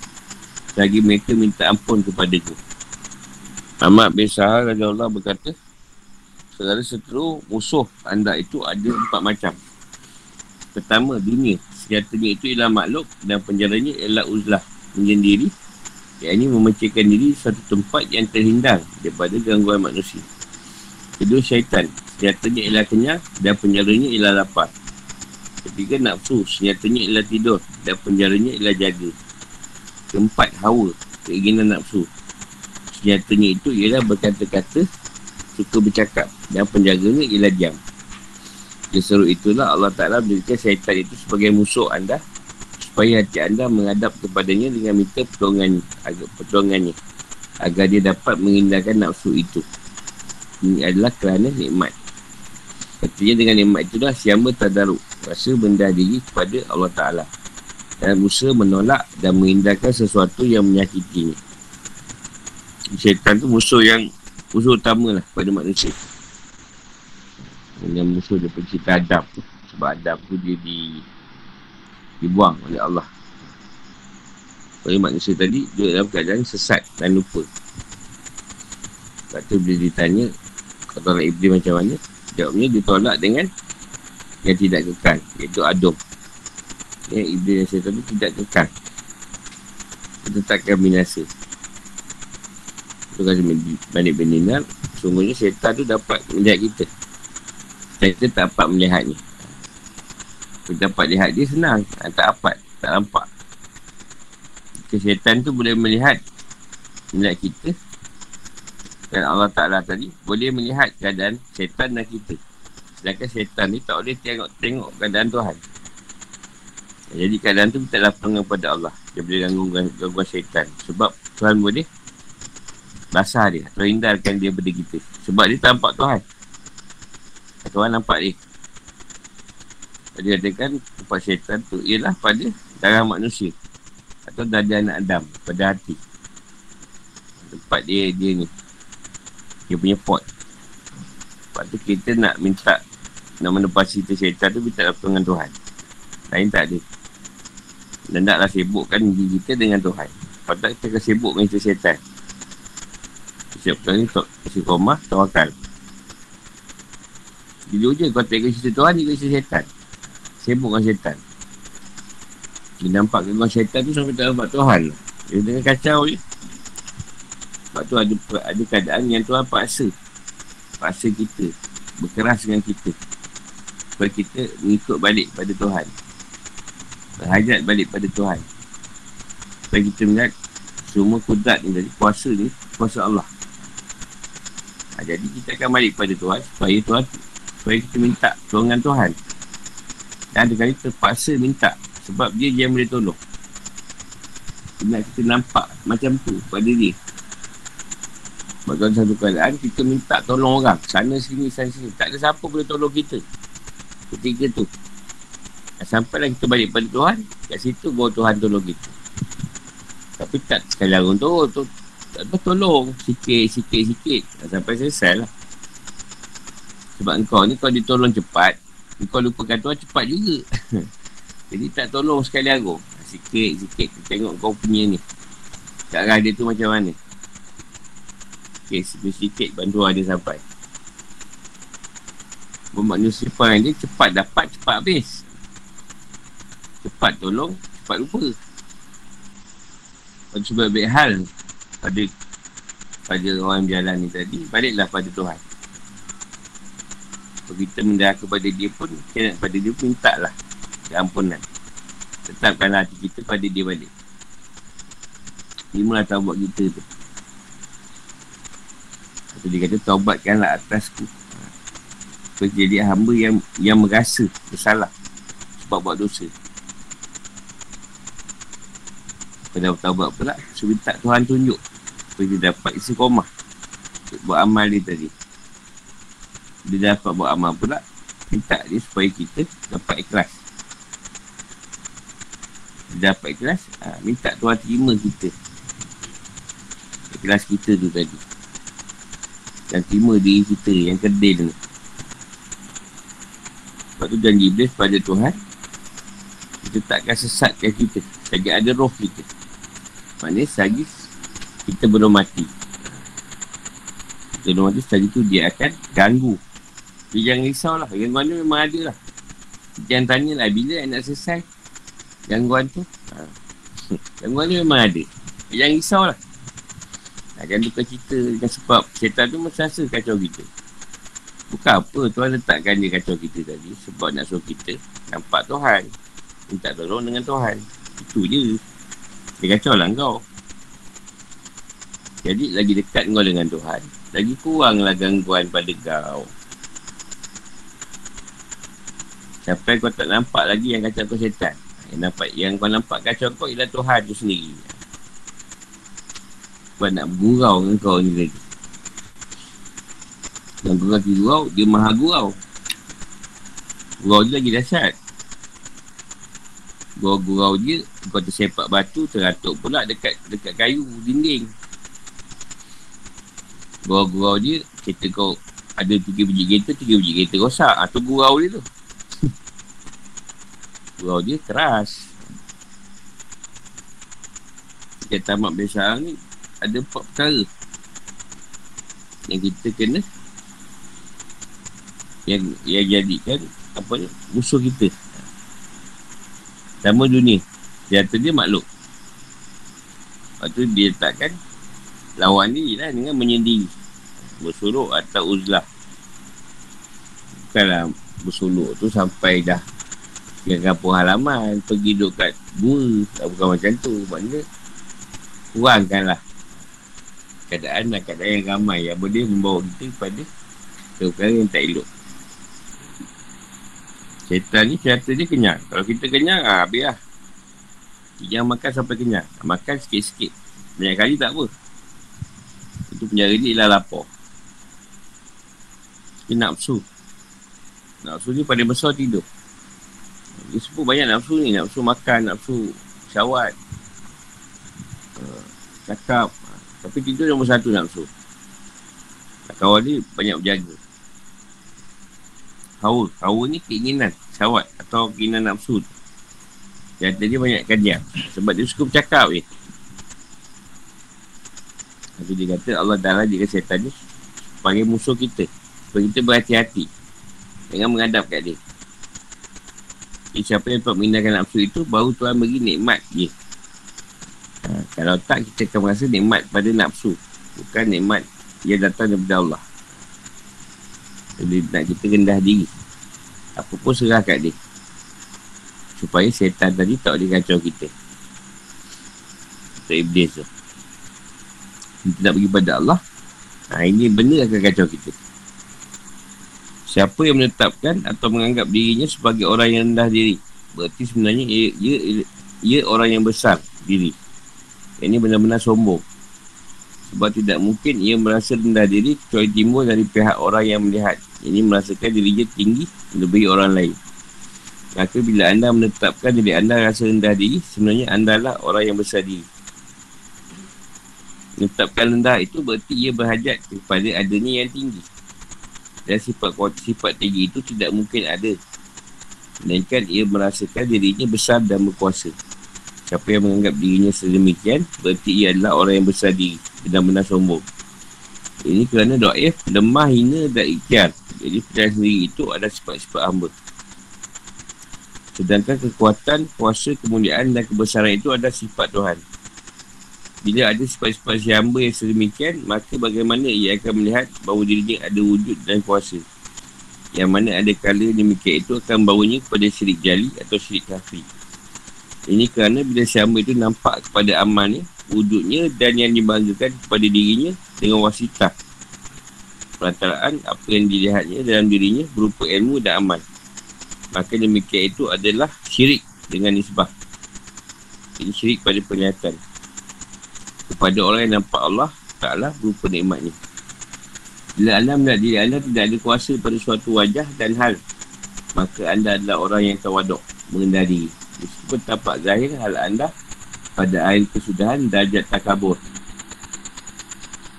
Lagi mereka minta ampun kepada ku Ahmad bin Sahar Allah berkata Saudara seteru musuh anda itu ada empat macam. Pertama, dunia. Sejatinya itu ialah makhluk dan penjaranya ialah uzlah menyendiri. Yang ini memecahkan diri satu tempat yang terhindar daripada gangguan manusia. Kedua, syaitan. Sejatinya ialah kenyang dan penjaranya ialah lapar. Ketiga, nafsu. Sejatinya ialah tidur dan penjaranya ialah jaga. Keempat, hawa. Keinginan nafsu. Sejatinya itu ialah berkata-kata suka bercakap dan penjaganya ialah diam. Keseru itulah Allah Ta'ala menjadikan syaitan itu sebagai musuh anda supaya hati anda menghadap kepadanya dengan minta pertolongannya, agar, pertolongannya agar dia dapat menghindarkan nafsu itu. Ini adalah kerana nikmat. Artinya dengan nikmat itulah siapa tadaruk rasa benda diri kepada Allah Ta'ala dan berusaha menolak dan menghindarkan sesuatu yang menyakitinya. Syaitan tu musuh yang musuh utama lah pada manusia dengan musuh dia pencipta Adam tu. Sebab Adam tu dia di dibuang oleh Allah. Oleh manusia tadi? Dia dalam keadaan sesat dan lupa. Lepas tu bila ditanya Kau tolak Iblis macam mana? Jawabnya ditolak dengan Yang tidak kekal Iaitu Adam Yang Iblis dan Syaitan tu tidak kekal. Itu takkan binasa. Itu kan Balik benar. Sungguhnya syaitan tu dapat melihat kita kita tak dapat melihatnya Kita dapat lihat dia senang. Ah, Tak dapat, tak nampak. Kesihatan tu boleh melihat Melihat kita. Dan Allah Ta'ala tadi Boleh melihat keadaan syaitan dan kita. Sedangkan syaitan ni tak boleh tengok Tengok keadaan Tuhan. Jadi keadaan tu kita lapang kepada Allah. Dia boleh gangguan, syaitan. Sebab Tuhan boleh Basah dia Atau hindarkan dia pada kita. Sebab dia tak nampak Tuhan Tuhan nampak ni? Dia katakan Tempat syaitan tu Ialah pada darah manusia. Atau darah anak Adam Pada hati. Tempat dia dia ni. Dia punya pot. Sebab tu kita nak minta Nak menepasi cerita syaitan tu Minta dengan Tuhan. Lain tak ada. Dan naklah sibukkan diri kita dengan Tuhan. Lepas tu kita akan sibuk dengan cerita syaitan. Siap kali untuk Kasih komah Tawakal Jujur je kau tengok cerita Tuhan Dia cerita syaitan Sibuk dengan syaitan Dia nampak gangguan syaitan tu Sampai tak nampak Tuhan. Dia dengan kacau je. Sebab tu ada, ada keadaan yang Tuhan paksa. Paksa kita. Berkeras dengan kita. Supaya kita mengikut balik pada Tuhan. Berhajat balik pada Tuhan. Supaya kita melihat Semua kudrat ni dari Kuasa ni Kuasa Allah. Ha, Jadi kita akan balik pada Tuhan Supaya Tuhan supaya kita minta tolongan Tuhan. Dan ada kali terpaksa minta sebab dia yang boleh tolong. Nak kita nampak macam tu pada dia. Sebab dalam satu keadaan kita minta tolong orang. Sana sini sana sini. Tak ada siapa boleh tolong kita. Ketika tu. Sampailah kita balik pada Tuhan kat situ bawa Tuhan tolong kita. Tapi tak sekali orang tu, tu tak tolong. Sikit sikit sikit. Sampai selesai lah sebab engkau ni kau ditolong cepat. Engkau lupakan Tuhan cepat juga. Jadi tak tolong sekali aku. Sikit-sikit tengok kau punya ni. Cara dia tu macam mana. Okay, sikit-sikit bantuan dia sampai. Bermanusia dia cepat dapat, cepat habis. Cepat tolong, cepat lupa. Lepas sebab baik hal pada pada orang berjalan ni tadi Baliklah pada Tuhan Kalau kita mendah kepada dia pun, kita nak pada dia pun minta lah. Keampunan. Tetapkan hati kita pada dia balik. Terimalah taubat kita tu. Atau dia kata, taubatkanlah atasku. Jadi hamba yang yang merasa bersalah. Sebab buat dosa. Pada taubat pula, so minta Tuhan tunjuk. Supaya dia dapat isi komah. Buat amal dia tadi. Dia dapat buat amal pula, minta dia supaya kita dapat ikhlas. Dia dapat ikhlas, ha, minta Tuhan terima kita. Ikhlas kita tu tadi. Dan terima diri kita yang kedil ni. Sebab tu janji Iblis pada Tuhan, kita takkan sesatkan kita. Lagi ada roh kita. Maknanya selagi kita belum mati. Kita belum mati, selagi tu dia akan ganggu tapi jangan risau lah. Gangguan tu memang ada lah. Jangan tanya lah bila nak selesai gangguan tu. Ha. Gangguan tu memang ada. Jangan risau lah. Ha, jangan lupa cerita dengan sebab syaitan tu rasa kacau kita. Bukan apa Tuhan letakkan dia kacau kita tadi. Sebab nak suruh kita nampak Tuhan. Minta tolong dengan Tuhan. Itu je. Dia kacau lah kau. Jadi lagi dekat kau dengan Tuhan. Lagi kuranglah gangguan pada kau. Sampai kau tak nampak lagi yang kacau kau setan. Yang, nampak, yang kau nampak kacau kau ialah Tuhan tu sendiri. Kau nak gurau dengan kau ni lagi. Yang kau kaki gurau, dia maha gurau. Gurau dia lagi dahsyat. Gurau-gurau dia, kau tersepak batu, teratuk pula dekat dekat kayu, dinding. Gurau-gurau dia, kereta kau ada tiga biji kereta, tiga biji kereta rosak. Atau ah, gurau dia tu. Gurau dia keras. Dia tamat biasa ni Ada empat perkara Yang kita kena Yang yang jadikan Apa ni Musuh kita. Sama dunia. Jatuh dia makhluk. Lepas tu dia letakkan Lawan ni lah dengan menyendiri. Bersuluk atau uzlah. Bukanlah bersuluk tu sampai dah yang kampung halaman Pergi duduk kat gua Bukan macam tu. Maknanya Kurangkanlah Keadaan dan keadaan yang ramai. Yang boleh membawa kita kepada Perkara yang tak elok. Syaitan ni cerita dia kenyang. Kalau kita kenyang ah, Habis lah. Jangan makan sampai kenyang. Makan sikit-sikit. Banyak kali tak apa. Itu penjara dia ialah lapar. Dia nafsu. Nafsu ni paling besar tidur dia sebut banyak nafsu ni Nafsu makan Nafsu syawat. Uh, Cakap. Tapi tidur nombor satu nafsu. Kawan ni banyak berjaga. Hawa. Hawa ni keinginan Syawat Atau keinginan nafsu. Yang dia banyak kajian. Sebab dia suka bercakap ni Tapi dia kata Allah Ta'ala jika setan ni Panggil musuh kita. Supaya kita berhati-hati Jangan menghadap kat dia siapa yang dapat mengindahkan nafsu itu Baru Tuhan beri nikmat dia. Ha, Kalau tak kita akan merasa nikmat pada nafsu Bukan nikmat yang datang daripada Allah. Jadi nak kita rendah diri. Apa pun serah kat dia. Supaya setan tadi tak boleh kacau kita. Untuk iblis tu. Kita nak pergi pada Allah ha, Ini benar akan kacau kita Siapa yang menetapkan atau menganggap dirinya sebagai orang yang rendah diri? Berarti sebenarnya ia, ia, ia, orang yang besar diri. Ini benar-benar sombong. Sebab tidak mungkin ia merasa rendah diri Kecuali timbul dari pihak orang yang melihat. Ini merasakan dirinya tinggi lebih orang lain. Maka bila anda menetapkan diri anda rasa rendah diri Sebenarnya anda lah orang yang besar diri. Menetapkan rendah itu berarti ia berhajat kepada adanya yang tinggi dan sifat sifat tinggi itu tidak mungkin ada. Melainkan ia merasakan dirinya besar dan berkuasa. Siapa yang menganggap dirinya sedemikian, berarti ia adalah orang yang besar diri. Benar-benar sombong. Ini kerana do'if, lemah, hina dan ikhtiar. Jadi percaya sendiri itu adalah sifat-sifat hamba. Sedangkan kekuatan, kuasa, kemuliaan dan kebesaran itu adalah sifat Tuhan. Bila ada sifat-sifat si hamba yang sedemikian, maka bagaimana ia akan melihat bahawa dirinya ada wujud dan kuasa. Yang mana ada kala demikian itu akan bawanya kepada syirik jali atau syirik kafi. Ini kerana bila siapa itu nampak kepada amal ni, wujudnya dan yang dibanggakan kepada dirinya dengan wasitah. Perantaraan apa yang dilihatnya dalam dirinya berupa ilmu dan amal. Maka demikian itu adalah syirik dengan nisbah. Ini syirik pada penglihatan. Kepada orang yang nampak Allah Ta'ala berupa nikmatnya. Bila anda melihat diri anda tidak ada kuasa pada suatu wajah dan hal, maka anda adalah orang yang tawaduk, mengendali. Meskipun tampak zahir hal anda pada air kesudahan darjat takabur.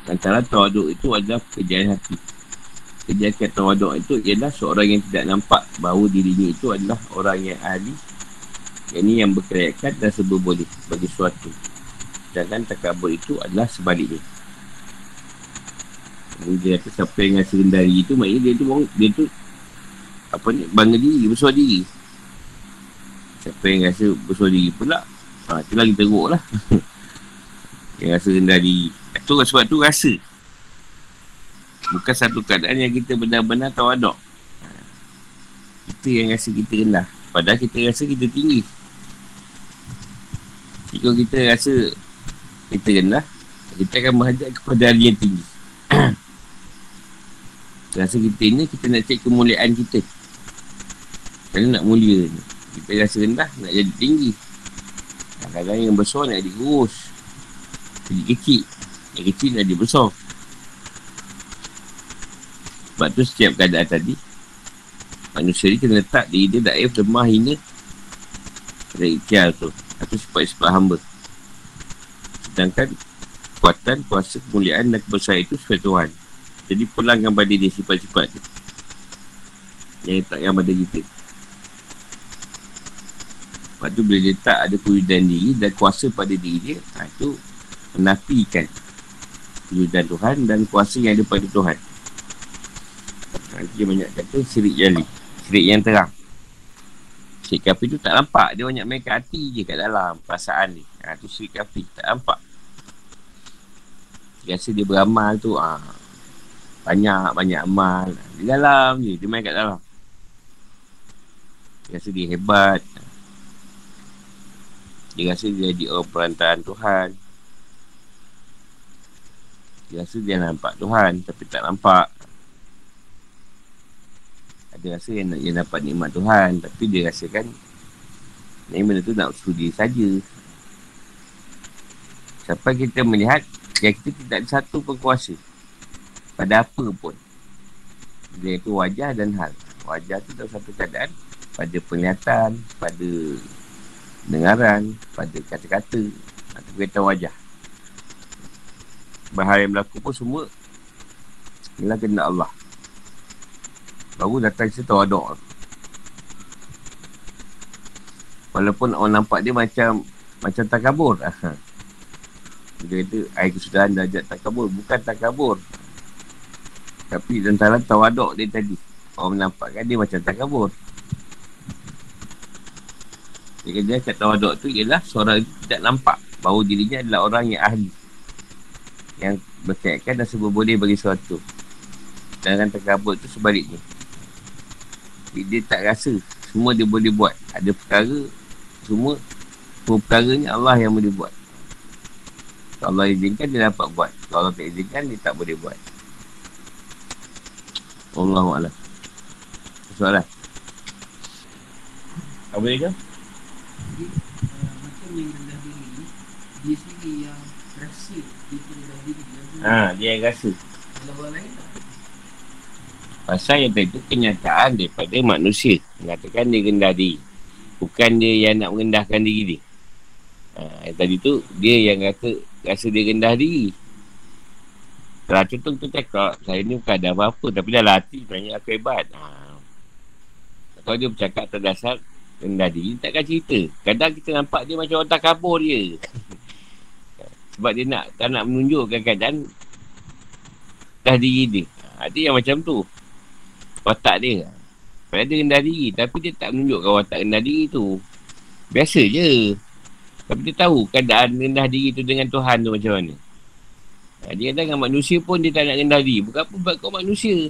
Antara tawaduk itu adalah pekerjaan hati. Kejadian tawaduk itu ialah seorang yang tidak nampak bahawa dirinya itu adalah orang yang ahli yang ini yang berkerayakan dan sebab boleh bagi suatu. Sedangkan takabur itu adalah sebaliknya. Dia kata siapa yang rasa rendah diri tu Maknanya dia tu Dia tu Apa ni Bangga diri Besar diri. Siapa yang rasa Besar diri pula ha, Itu lagi teruk lah. Yang rasa rendah diri Itu sebab tu rasa. Bukan satu keadaan yang kita benar-benar tawadok ha. Kita yang rasa kita rendah. Padahal kita rasa kita tinggi. Jika kita rasa Kita rendah Kita akan menghajat kepada hari yang tinggi. Rasa kita ni kita nak cek kemuliaan kita. Kerana nak mulia ni. Kita rasa rendah nak jadi tinggi. Kadang-kadang yang besar nak jadi kurus. Jadi kecil. Yang kecil nak jadi besar. Sebab tu setiap keadaan tadi Manusia ni kena letak diri dia daif lemah hina. Pada ikhtiar tu. Atau sebab-sebab hamba Sedangkan Kuatan, kuasa, kemuliaan dan kebesaran itu sesuai Tuhan jadi pulangkan pada dia sifat-sifat tu. Yang tak yang pada kita. Lepas tu bila dia tak ada kewujudan diri dan kuasa pada diri dia, ha, itu menafikan kewujudan Tuhan dan kuasa yang ada pada Tuhan. Nanti dia banyak kata sirik jali. Sirik yang terang. Sirik kafi tu tak nampak. Dia banyak main kat hati je kat dalam perasaan ni. Ha, tu sirik kafi. Tak nampak. Biasa dia beramal tu, ha, banyak-banyak amal. Di dalam je Dia main kat dalam. Dia rasa dia hebat. Dia rasa dia jadi orang perantaraan Tuhan. Dia rasa dia nampak Tuhan Tapi tak nampak. Dia rasa yang, yang dapat nikmat Tuhan Tapi dia rasakan Yang benda tu nak sudi saja. Sampai kita melihat Yang kita tidak ada satu pengkuasa pada apa pun. Dia itu wajah dan hal. Wajah tu dalam satu keadaan pada penglihatan pada dengaran pada kata-kata atau kata wajah. Bahaya yang berlaku pun semua ialah kena Allah. Baru datang cerita wadok walaupun orang nampak dia macam macam takabur dia kata air kesudahan darjat takabur. Bukan takabur. Tapi antara tawaduk dia tadi. Orang menampakkan dia macam tak kabur Dia kata kat tawaduk tu ialah Seorang tidak nampak. Bahawa dirinya adalah orang yang ahli. Yang berkaitan dan sebab boleh bagi sesuatu. Dan tak kabur tu sebaliknya. Jadi dia tak rasa Semua dia boleh buat. Ada perkara Semua Semua perkaranya Allah yang boleh buat Kalau Allah izinkan dia dapat buat Kalau Allah tak izinkan dia tak boleh buat Allahu a'lam. Soalan. Apa dia kan? Dia sendiri yang rasa dia rendah diri. Ha, dia yang rasa. Pasal yang itu kenyataan daripada manusia. Mengatakan dia rendah diri. Bukan dia yang nak merendahkan diri dia. Ha, yang tadi tu, dia yang rasa, rasa dia rendah diri. Kalau contoh tu cakap, saya ni bukan ada apa-apa tapi dah latih banyak aku hebat. Ha. Kalau dia bercakap terdasar rendah diri, takkan cerita. Kadang kita nampak dia macam otak kabur dia. Sebab dia nak tak nak menunjukkan keadaan dah diri dia. Ha, dia yang macam tu. Watak dia. Padahal dia rendah diri tapi dia tak menunjukkan watak rendah diri tu. Biasa je. Tapi dia tahu keadaan rendah diri tu dengan Tuhan tu macam mana. Ha, dia kata dengan manusia pun dia tak nak rendah diri. Bukan apa buat kau manusia.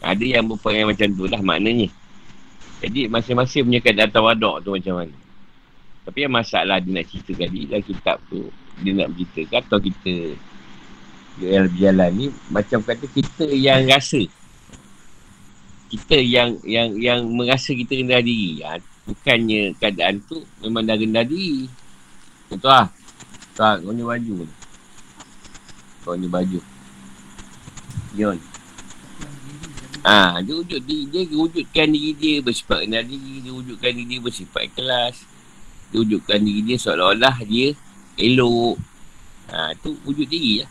Ada yang berperangai macam tu lah maknanya. Jadi masing-masing punya keadaan tawaduk tu macam mana. Tapi yang masalah dia nak cerita tadi dalam kitab tu. Dia nak bercerita atau kita yang berjalan ni macam kata kita yang rasa. Kita yang yang yang merasa kita rendah diri. Ha, bukannya keadaan tu memang dah rendah diri. Betul lah. Tak, kau ni baju. Kau ni baju. Yon. Ah, ha, dia wujud dia, dia wujudkan diri dia bersifat rendah diri, dia wujudkan diri dia bersifat kelas. Dia wujudkan diri dia seolah-olah dia elok. Ha, tu wujud diri lah.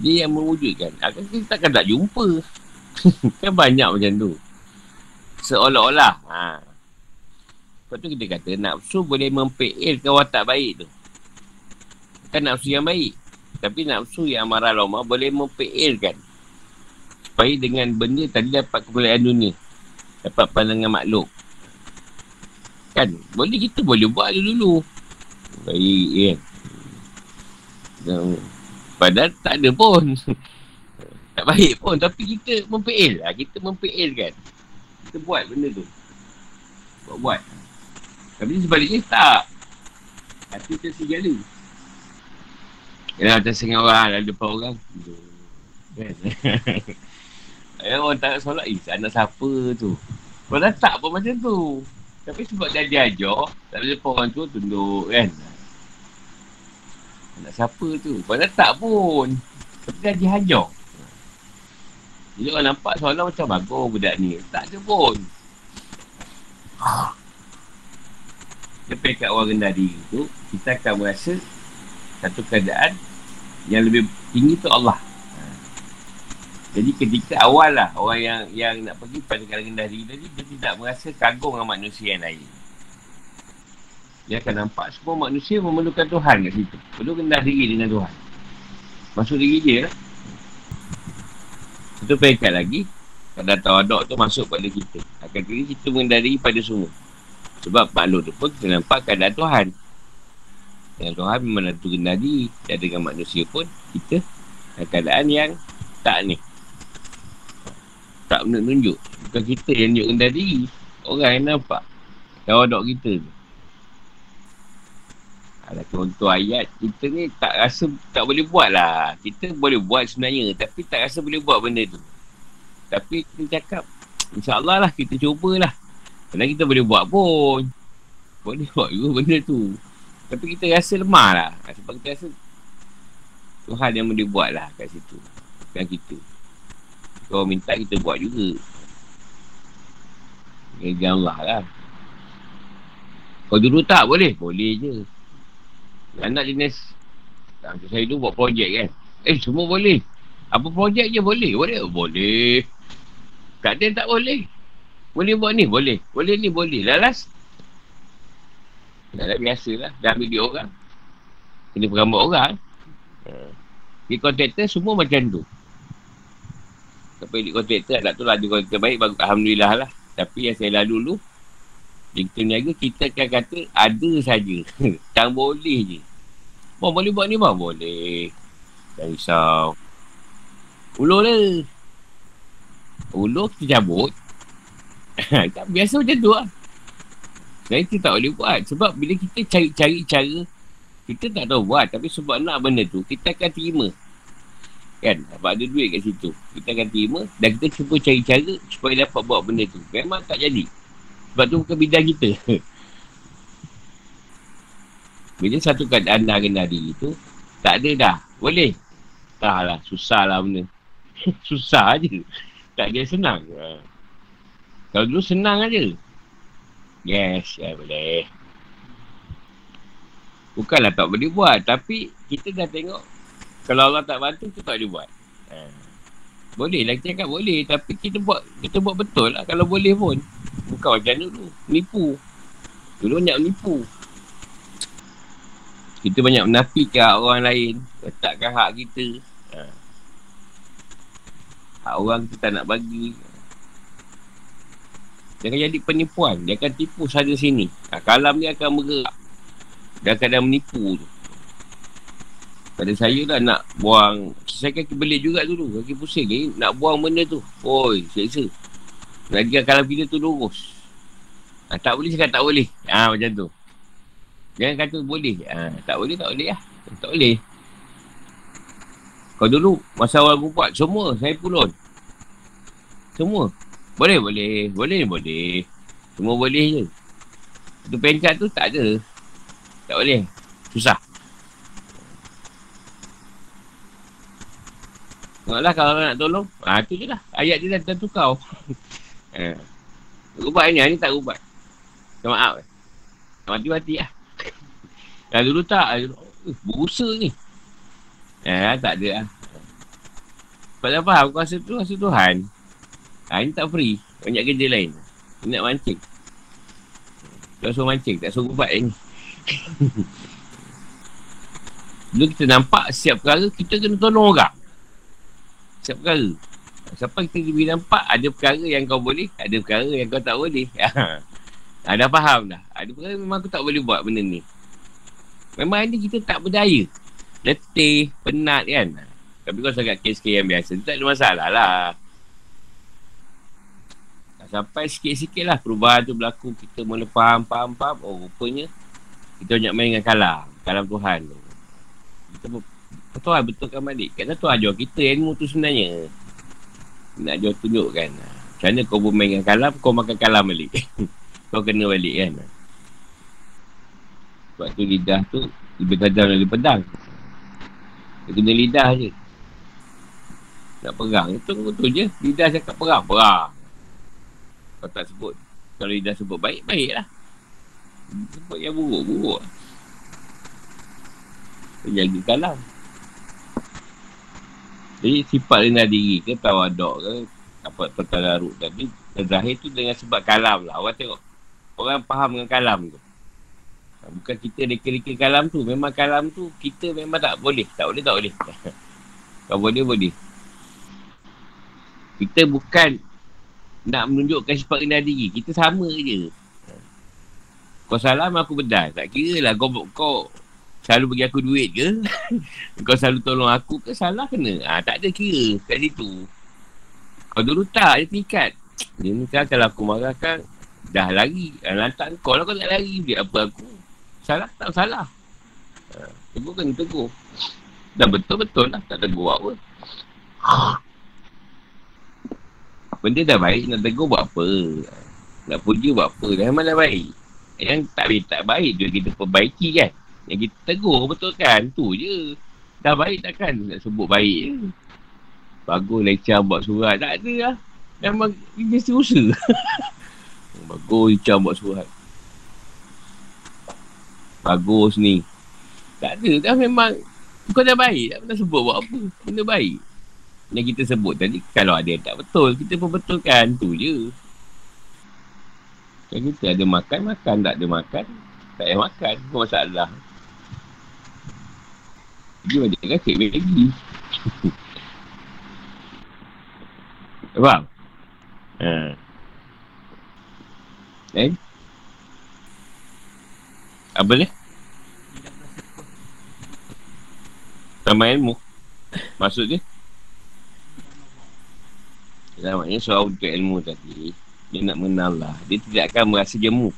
Dia yang mewujudkan. Akan kita takkan tak jumpa. kan banyak macam tu. Seolah-olah. Ha. Lepas tu kita kata nafsu boleh mempeilkan watak baik tu. Kan nafsu yang baik. Tapi nafsu yang marah lama boleh mempeilkan supaya dengan benda tadi dapat kemuliaan dunia. Dapat pandangan makhluk kan? Boleh kita boleh buat dulu baik kan padahal tak ada pun. Tak baik pun tapi kita mempeil lah. Kita mempeil kan kita buat benda tu. Buat-buat tapi sebaliknya tak hati tersegala Yalah, tersengah orang, ada depan orang. Eh, orang tak nak solat, eh, anak siapa tu? Padahal tak pun macam tu. Tapi sebab dia diajar, tak ada orang tu tunduk kan. Anak siapa tu? Padahal tak pun. Tapi dia diajar. Jadi orang nampak solat macam bagus budak ni. Tak ada pun. Lepas kat orang rendah diri tu, kita akan merasa satu keadaan yang lebih tinggi tu Allah. Jadi ketika awal lah orang yang yang nak pergi pada negara rendah diri tadi dia tidak merasa kagum dengan manusia yang lain. Dia akan nampak semua manusia memerlukan Tuhan kat situ. Perlu rendah diri dengan Tuhan. Masuk diri dia lah. Itu peringkat lagi. Kadang tawadok tu masuk pada kita. Akan kira kita merendah diri pada semua. Sebab makhluk tu pun kita nampak keadaan Tuhan. Dengan Tuhan rendah diri. Dan dengan manusia pun kita keadaan yang tak ni. Tak menunjuk Bukan kita yang tunjuk rendah diri Orang yang nampak. Tawadok kita tu. Ada contoh ayat Kita ni tak rasa Tak boleh buat lah. Kita boleh buat sebenarnya Tapi tak rasa boleh buat benda tu. Tapi kita cakap InsyaAllah lah kita cubalah Kerana kita boleh buat pun. Boleh buat juga benda tu. Tapi kita rasa lemah lah. Sebab kita rasa Tuhan yang boleh buat lah kat situ. Bukan kita. Kalau minta kita buat juga. Ya Allah lah. Kalau dulu tak? Boleh? Boleh je. Anak jenis Macam saya dulu buat projek kan. Eh semua boleh. Apa projek je boleh? Boleh? Boleh. Tak ada tak boleh Boleh buat ni Boleh Boleh ni boleh Lalas Dah biasa lah Dah ambil dia orang Kena perambat orang Di kontraktor semua macam tu tapi di kontraktor tak tu lah di kontraktor baik bagus. Alhamdulillah lah. Tapi yang saya lalu dulu di niaga kita akan kata ada saja. tak boleh je. Bang boleh buat ni bang? Boleh. Tak risau. Ulur lah. Ulur kita cabut. tak biasa macam tu lah. Saya kita tak boleh buat. Sebab bila kita cari-cari cara, kita tak tahu buat. Tapi sebab nak benda tu, kita akan terima. Kan? Sebab ada duit kat situ. Kita akan terima dan kita cuba cari cara supaya dapat buat benda tu. Memang tak jadi. Sebab tu bukan bidang kita. Bila satu keadaan dah rendah diri tu, tak ada dah. Boleh. Tak lah. Susah lah benda. susah aja. Tak dia senang. Ha. Kalau dulu senang aja. Yes, ya boleh. Bukanlah tak boleh buat. Tapi kita dah tengok kalau Allah tak bantu, kita tak boleh buat. Ha. Boleh lah, kita cakap boleh. Tapi kita buat kita buat betul lah kalau boleh pun. Bukan macam dulu. Nipu. Dulu banyak menipu. Kita banyak menafikan orang lain. Letakkan hak kita. Ha. Hak orang kita tak nak bagi. Jangan jadi penipuan. Dia akan tipu saja sini. Ha, kalam dia akan bergerak. Dia akan menipu tu. Pada saya lah nak buang. Saya kaki belit juga dulu. Kaki pusing ni Nak buang benda tu. Oi Seksa. Lagi kalau bila tu lurus. Ha, Tak boleh cakap tak boleh. Ha, Macam tu. Jangan kata boleh. Ha, Tak boleh tak boleh lah. Tak boleh. Kau dulu Masa awal aku buat Semua saya pulun. Semua Boleh boleh Boleh boleh Semua boleh je Tu pengkat tu tak ada Tak boleh Susah Tengoklah kalau nak tolong. Ha, tu je lah. Ayat dia dah kau. ha. Ubat ni, ni tak ubat. Minta maaf. Mati-mati lah. Dah dulu tak. Uh, berusa ni. Eh, tak ada lah. Sebab faham, aku rasa tu rasa Tuhan. Ha, ini tak free. Banyak kerja lain. Ini nak mancing. Tak suruh mancing, tak suruh ubat ni. Dulu kita nampak setiap perkara, kita kena tolong orang. Setiap perkara. Siapa kita boleh nampak ada perkara yang kau boleh, ada perkara yang kau tak boleh. ha, dah faham dah. Ada perkara memang aku tak boleh buat benda ni. Memang ni kita tak berdaya. Letih, penat kan. Tapi kau sangat kes-kes yang biasa, tak ada masalah lah. Sampai sikit-sikit lah perubahan tu berlaku. Kita mula faham, faham, faham. Oh, rupanya kita banyak main dengan kalam. Kalam Tuhan tu. Kita Tuhan betulkan balik. Kerana Tuhan ajar kita ilmu tu sebenarnya. Nak ajar tunjukkan. Macam mana kau bermain dengan kalam, kau makan kalam balik. kau kena balik kan. Sebab tu lidah tu lebih tajam dari pedang. Dia kena lidah je. Nak perang. Itu betul je. Lidah cakap perang. Perang. Kau tak sebut. Kalau lidah sebut baik, baiklah. Sebut yang buruk, buruk. Jaga kalam. Jadi sifat rendah diri ke tawadok ke apa tertadaruk tapi terakhir tu dengan sebab kalam lah. Orang tengok orang faham dengan kalam tu. Bukan kita reka-reka kalam tu. Memang kalam tu kita memang tak boleh. Tak boleh, tak boleh. Kalau boleh, boleh. Kita bukan nak menunjukkan sifat rendah diri. Kita sama je. Kau salam aku bedah. Tak kira lah kau, kau selalu bagi aku duit ke? kau selalu tolong aku ke? Salah kena. Ha, tak ada kira kat situ. Kau dulu tak, dia tingkat. Dia ni kan kalau aku marah kan, dah lari. Ha, lantak kau lah kau tak lari. Dia apa aku? Salah tak salah. Ha, tegur kena tegur. Dah betul-betul lah. Tak tegur apa. Benda dah baik, nak tegur buat apa? Nak puji buat apa? Dah memang dah baik. Yang tak baik, tak baik tu kita perbaiki kan? Yang kita tegur betul kan? Tu je. Dah baik takkan nak sebut baik je. Bagus lecah buat surat. Tak ada lah. Memang mesti usaha. Bagus lecah buat surat. Bagus ni. Tak ada. Dah memang kau dah baik. Tak pernah sebut buat apa. Benda baik. Yang kita sebut tadi. Kalau ada yang tak betul. Kita pun betulkan. Tu je. Kan kita ada makan, makan. Tak ada makan. Tak payah makan. Bukan masalah. Dia balik kan cik lagi. Faham? Ha. Eh? Apa ni? Tambah ilmu. Maksud dia? Ya, maknanya soal untuk ilmu tadi, dia nak mengenal lah. Dia tidak akan merasa jemu.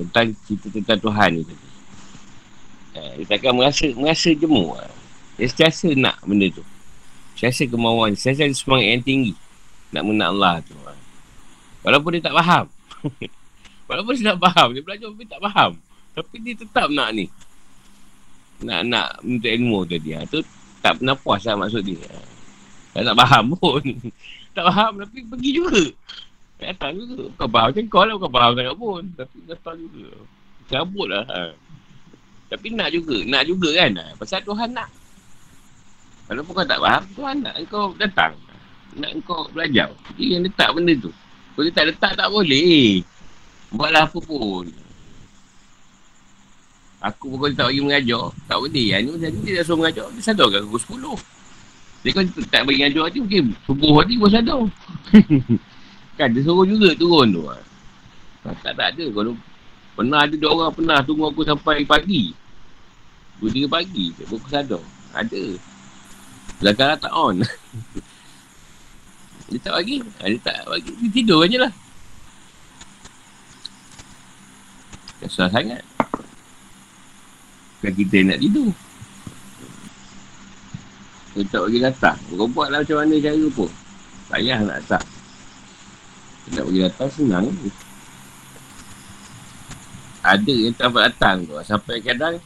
Tentang cerita tentang Tuhan ni tadi. Eh, dia takkan merasa, merasa jemu. Dia sentiasa nak benda tu. Sentiasa kemauan. Sentiasa ada semangat yang tinggi. Nak mengenal Allah tu. Walaupun dia tak faham. Walaupun dia tak faham. Dia belajar tapi tak faham. Tapi dia tetap nak ni. Nak nak minta ilmu tadi. Ha. Tu tak pernah puas lah maksud dia. Tak nak faham pun. tak faham tapi pergi juga. Datang juga. Kau faham macam kau lah. Kau faham sangat pun. Tapi datang juga. Cabut lah. Ha. Tapi nak juga. Nak juga kan. Pasal Tuhan nak. Walaupun kau tak faham, Tuhan nak kau datang. Nak kau belajar. Dia yang letak benda tu. Kalau tak letak, tak boleh. Buatlah apa pun. Aku pun kalau tak bagi mengajar, tak boleh. Yang ni dia dah suruh mengajar, dia kan pukul 10. Dia kan tak bagi mengajar nanti, mungkin subuh nanti pun sadar. kan, dia suruh juga turun tu. Tak, tak, tak ada. Kalau Pernah ada dua orang pernah tunggu aku sampai pagi. Dua tiga pagi. Buku sadar. Ada. Belakang tak on. dia tak bagi. Ha, dia tak bagi. Dia tidur je lah. Kesal sangat. Bukan kita nak tidur. Dia tak bagi datang. Kau buat lah macam mana cara pun. Tak payah nak tak. Dia nak bagi datang senang. Ada yang tak dapat datang tu. Sampai kadang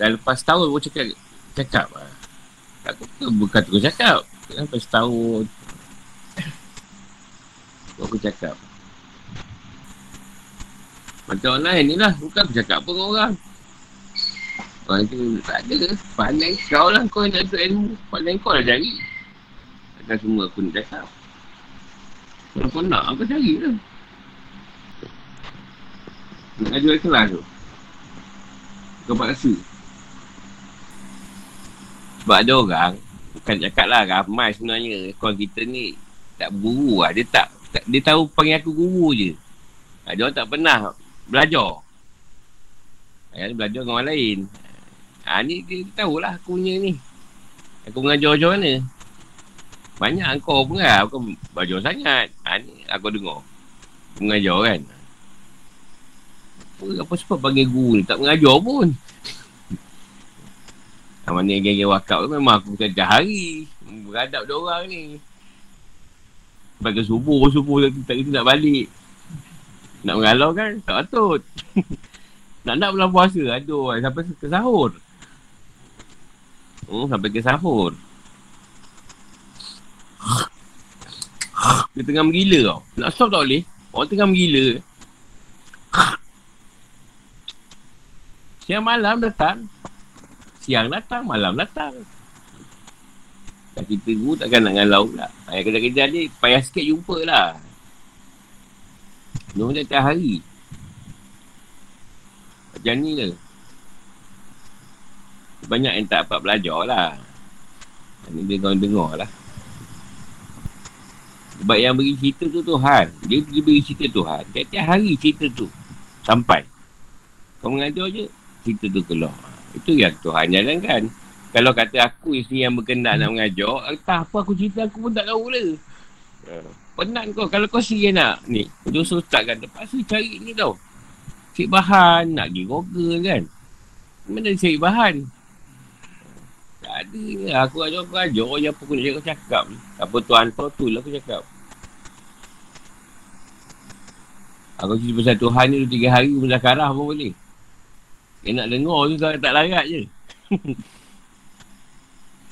dah lepas tahun pun cakap cakap lah. Aku tu bukan tu cakap. Sampai setahun. Aku cakap. Macam lain ni lah. Bukan aku cakap pun orang. Orang tu tak ada. Pandai kau lah kau nak tu ilmu. Pandai kau lah cari. Takkan semua aku nak cakap. Kalau kau nak, aku cari lah. Nak ajar kelas tu. Kau paksa. Sebab ada orang, bukan cakap lah ramai sebenarnya. Kawan kita ni tak guru lah. Dia tak, tak, dia tahu panggil aku guru je. Dia orang tak pernah belajar. Dia belajar dengan orang lain. Ha, ni dia tahulah aku punya ni. Aku mengajar macam mana. Banyak kau pun lah. Bukan belajar sangat. Ha, ni aku dengar. Aku mengajar kan. Apa, apa sebab panggil guru ni? Tak mengajar pun. Ha, mana yang geng-geng wakab tu memang aku kerja hari. Beradab dia orang ni. Bagi subuh, subuh tak kita nak balik. Nak mengalau kan? Tak patut. nak-nak bulan puasa. Aduh, sampai ke sahur. Hmm, sampai ke sahur. Dia tengah menggila tau. Nak stop tak boleh. Orang tengah menggila. Siang malam datang. Siang datang, malam datang. Tak kita guru takkan nak ngalau pula. Ayah kerja-kerja ni payah sikit jumpa lah. Macam tiap hari. Macam ni lah banyak yang tak dapat belajar lah. Ini dia kau dengar lah. Sebab yang beri cerita tu Tuhan. Dia, dia beri cerita Tuhan. Tiap-tiap hari cerita tu. Sampai. Kau mengajar je, cerita tu keluar. Itu yang Tuhan jalankan. Kalau kata aku isteri yang berkendak nak mengajar, entah apa aku cerita aku pun tak tahu lah. Penat kau. Kalau kau sendiri nak ni, dosa ustaz kan, terpaksa cari ni tau. Cik bahan, nak pergi kan. Mana cari bahan? Tak ada. Aku ajar aku ajar je apa aku nak cakap, cakap ni. Apa tu tu lah aku cakap. Aku cerita pasal Tuhan ni dua tiga hari pun karah pun boleh. Dia nak dengar tu tak, tak larat je.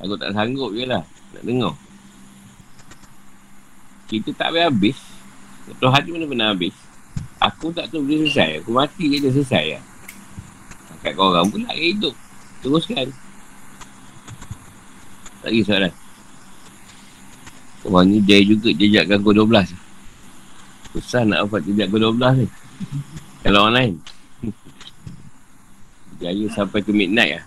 aku tak sanggup je lah nak dengar. Kita tak habis-habis. Tuhan ni mana pernah habis. Aku tak tahu dia selesai. Aku mati je dia selesai lah. Kat korang pula hidup. Teruskan. Tak lagi soalan. Orang ni dia juga jejakkan kau 12. Susah nak dapat jejak kau 12 ni. Kalau orang lain. Jaya sampai ke midnight lah.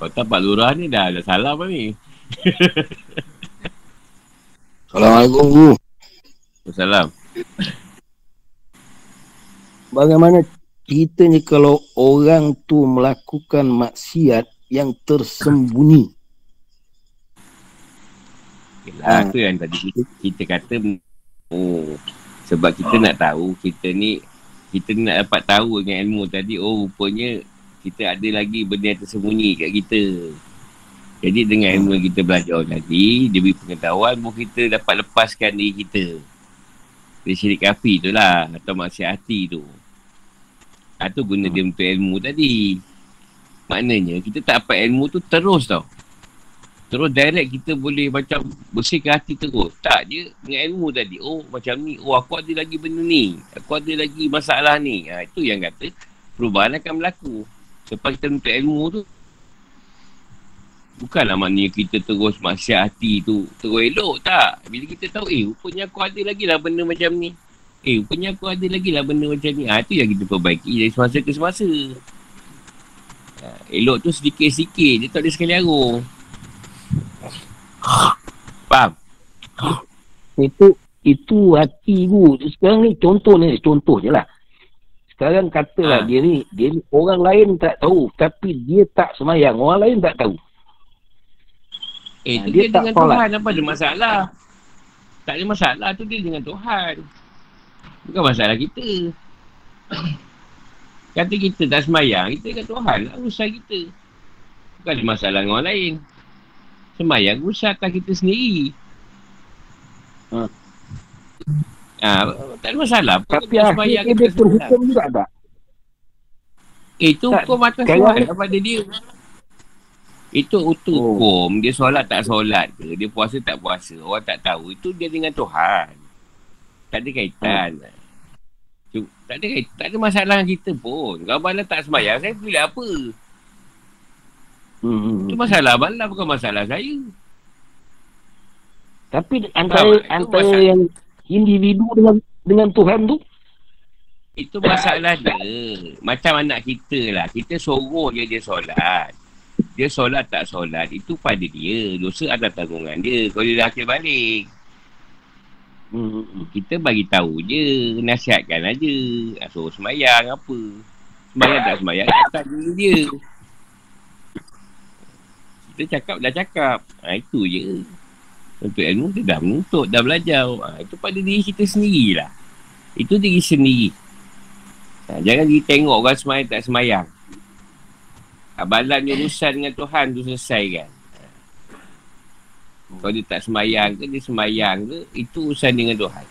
Kau tak Pak Lurah ni dah ada salah apa ni? Assalamualaikum Guru. Assalamualaikum. Bagaimana ceritanya kalau orang tu melakukan maksiat yang tersembunyi. Yalah, ha. tu yang tadi kita, kita kata oh, sebab kita nak tahu kita ni kita ni nak dapat tahu dengan ilmu tadi oh rupanya kita ada lagi benda yang tersembunyi kat kita. Jadi dengan ilmu yang kita belajar tadi, dia beri pengetahuan pun kita dapat lepaskan diri kita. Dari syirik api tu lah, atau maksiat hati tu. Itu ha, guna dia untuk ilmu tadi. Maknanya kita tak dapat ilmu tu terus tau. Terus direct kita boleh macam bersihkan hati terus. Tak je dengan ilmu tadi. Oh macam ni. Oh aku ada lagi benda ni. Aku ada lagi masalah ni. Ha, itu yang kata perubahan akan berlaku. Sebab kita minta ilmu tu. Bukanlah maknanya kita terus masyarakat hati tu. Terus elok tak. Bila kita tahu eh rupanya aku ada lagi lah benda macam ni. Eh rupanya aku ada lagi lah benda macam ni. Ha, itu yang kita perbaiki dari semasa ke semasa. Ha, elok tu sedikit-sedikit. Dia tak ada sekali arung. Faham? Itu itu hati tu. Sekarang ni contoh ni. Contoh je lah. Sekarang katalah Ha. dia ni, dia ni orang lain tak tahu. Tapi dia tak semayang. Orang lain tak tahu. Eh, Ha, dia dia, tak dengan solat. Tuhan. Apa ada masalah? Tak ada masalah. tu dia dengan Tuhan. Bukan masalah kita. Kata kita tak semayang, kita dengan Tuhan lah urusan kita. Bukan ada masalah dengan orang lain. Semayang urusan atas kita sendiri. Ha. Ah, tak ada masalah. Tapi akhirnya dia terhukum juga tak? Eh, itu Tak, hukum atas Tuhan daripada dia. Itu itu Oh. hukum. Dia solat tak solat ke. Dia puasa tak puasa. Orang tak tahu. Itu dia dengan Tuhan. Tak ada kaitan. Cuma, tak ada. Tak ada masalah kita pun. Kalau malam tak semayang, saya pilih apa? Hmm. Itu masalah malam bukan masalah saya. Tapi antara Faham antara masalah. yang individu dengan dengan Tuhan tu Itu masalah dia. Macam anak kita lah. Kita suruh je dia solat. Dia solat tak solat. Itu pada dia. Dosa ada tanggungan dia. Kalau dia dah akhir balik. Hmm. Kita bagi tahu je, nasihatkan aja. Nak suruh semayang apa. Semayang tak semayang, kata dulu dia. Kita cakap dah cakap. Ha, itu je. Untuk ilmu kita dah menuntut, dah belajar. Ha, itu pada diri kita sendirilah. Itu diri sendiri. Ha, jangan pergi tengok orang semayang tak semayang. Abalan urusan dengan Tuhan tu selesai kan. Kalau dia tak semayang ke, dia semayang ke, itu urusan dengan Tuhan.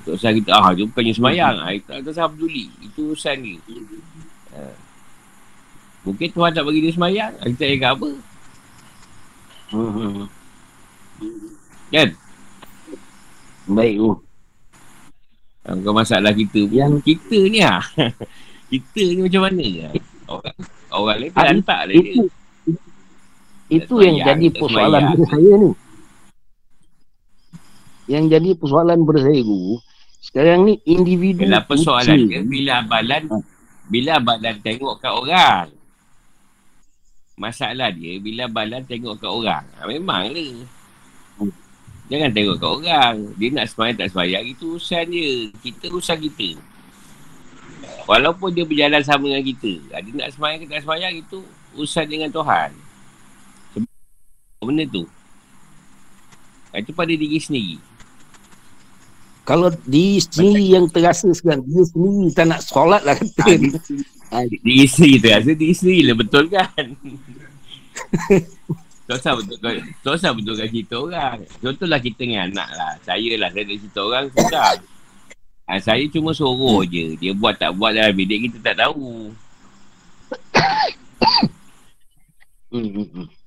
Tak usah kita, ah dia bukannya semayang. Ah, itu tak usah peduli. Itu urusan dia. Ha. Mungkin Tuhan tak bagi dia semayang. Kita ingat apa? Hmm. Kan? Baik tu. Ha, bukan masalah kita. Yang- Kita ni ah. kita ni macam mana? Orang, orang lain Ah, terlantak lah dia. Itu itu yang jadi persoalan pada saya ni. Yang jadi persoalan pada saya tu, sekarang ni individu persoalan kecil. dia, bila abalan, bila abalan tengok kat orang. Masalah dia, bila abalan tengok kat orang. Ha, memang lah. Hmm. Jangan tengok kat orang. Dia nak semayang tak semayang, itu urusan dia. Kita urusan kita. Walaupun dia berjalan sama dengan kita. ha, Dia nak semayang ke tak semayang, itu urusan dengan Tuhan. Benda tu. Ha, Itu pada diri sendiri. Kalau diri sendiri yang terasa sekarang, dia sendiri tak nak solat lah kata. Ah, ni. Ah, Diri sendiri tu rasa diri sendiri lah betul kan? tak usah betul tak usah betulkan cerita orang. Contohlah kita dengan anak lah. Saya lah, saya ada cerita orang sudah. Ha, saya cuma suruh je. Dia buat tak buat dalam bilik kita tak tahu. hmm, hmm, hmm.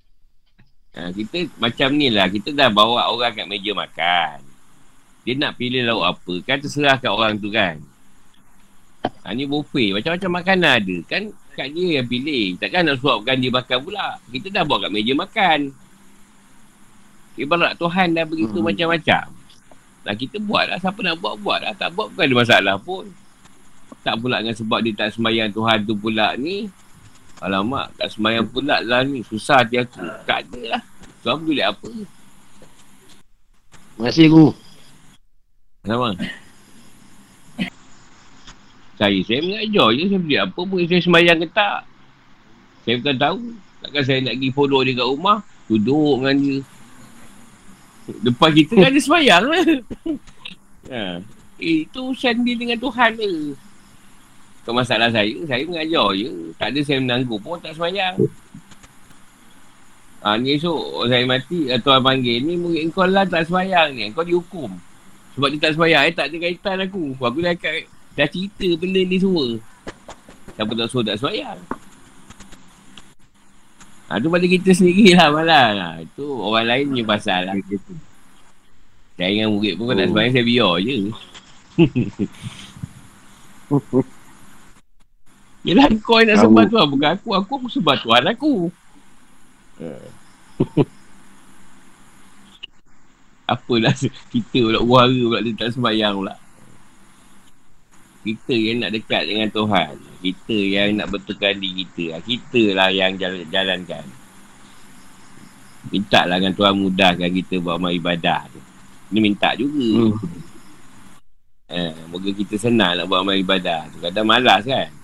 Ha, kita macam ni lah. Kita dah bawa orang kat meja makan. Dia nak pilih lauk apa. Kan terserah kat orang tu kan. Ha, ni buffet. Macam-macam makanan ada. Kan kat dia yang pilih. Takkan nak suapkan dia makan pula. Kita dah bawa kat meja makan. Ibarat Tuhan dah begitu Hmm. macam-macam. Nah kita buat lah. Siapa nak buat, buat lah. Tak buat bukan ada masalah pun. Tak pula dengan sebab dia tak semayang Tuhan tu pula ni. Alamak, tak semayang pula lah ni. Susah hati aku. Tak ada lah. Tuhan boleh apa? Terima kasih Guru. Sama. Saya, saya mengajar je. Saya beli apa pun. Saya semayang ke tak. Saya bukan tahu. Takkan saya nak pergi follow dia kat rumah. Duduk dengan dia. Depan kita kan dia semayang lah. ha. Eh, itu urusan dia dengan Tuhan ke. Bukan masalah saya. Saya mengajar je. Tak ada saya menangguh pun tak semayang. Ha, ni esok saya mati. Tuan panggil. Ni murid kau lah tak semayang ni. Kau dihukum. Sebab dia tak semayang. Eh, tak ada kaitan aku. Aku dah, dah cerita benda ni semua. Siapa tak suruh tak semayang. Ha, tu pada kita sendiri lah malah. Ha, itu orang lain punya pasal lah. Saya dengan murid pun kau tak Oh. semayang, saya biar je. Yelah kau yang nak Tahu. sembah Tuhan. Bukan aku. Aku aku sembah Tuhan aku. Apalah kita pula wara pula dia tak sembahyang pula. Kita yang nak dekat dengan Tuhan. Kita yang nak betulkan diri kita. Kita lah yang jalan, jalankan. Minta lah dengan Tuhan mudahkan kita buat amal ibadah tu. Dia minta juga. Hmm. Eh, moga kita senang nak buat amal ibadah. Kadang malas kan?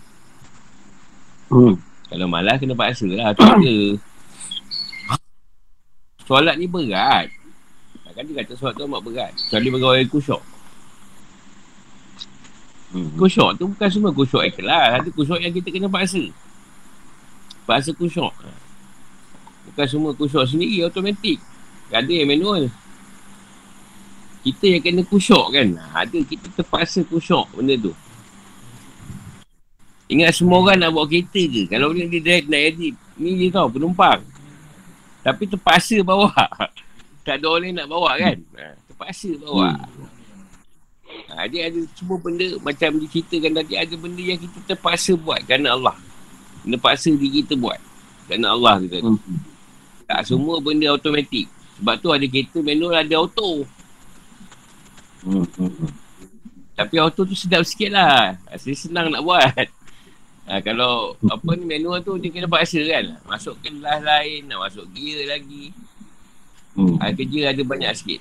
Hmm. Kalau malas kena paksa lah. Tu ada. Solat ni berat. Kan dia kata solat tu amat berat. Kecuali bagi orang yang kusyuk. Hmm. Kusyuk tu bukan semua kusyuk ikhlas. Ada kusyuk yang kita kena paksa. Paksa kusyuk. Bukan semua kusyuk sendiri automatik. Ada yang manual. Kita yang kena kusyuk kan. Ada kita terpaksa kusyuk benda tu. Ingat semua orang nak bawa kereta ke. Kalau dia, dia, dia nak edit. Ni dia tahu penumpang. Tapi terpaksa bawa. Tak ada orang lain nak bawa kan. Ha, terpaksa bawa. Ha, dia ada semua benda macam diceritakan tadi. Ada benda yang kita terpaksa buat kerana Allah. Terpaksa diri kita buat. Kerana Allah kita. Hmm. Tak semua benda automatik. Sebab tu ada kereta manual ada auto. Hmm. Hmm. Tapi auto tu sedap sikit lah. Rasa senang nak buat. Ha, kalau apa ni manual tu dia kena paksa kan. Masuk kelas lain, nak masuk gear lagi. Hmm. Ha, kerja ada banyak sikit.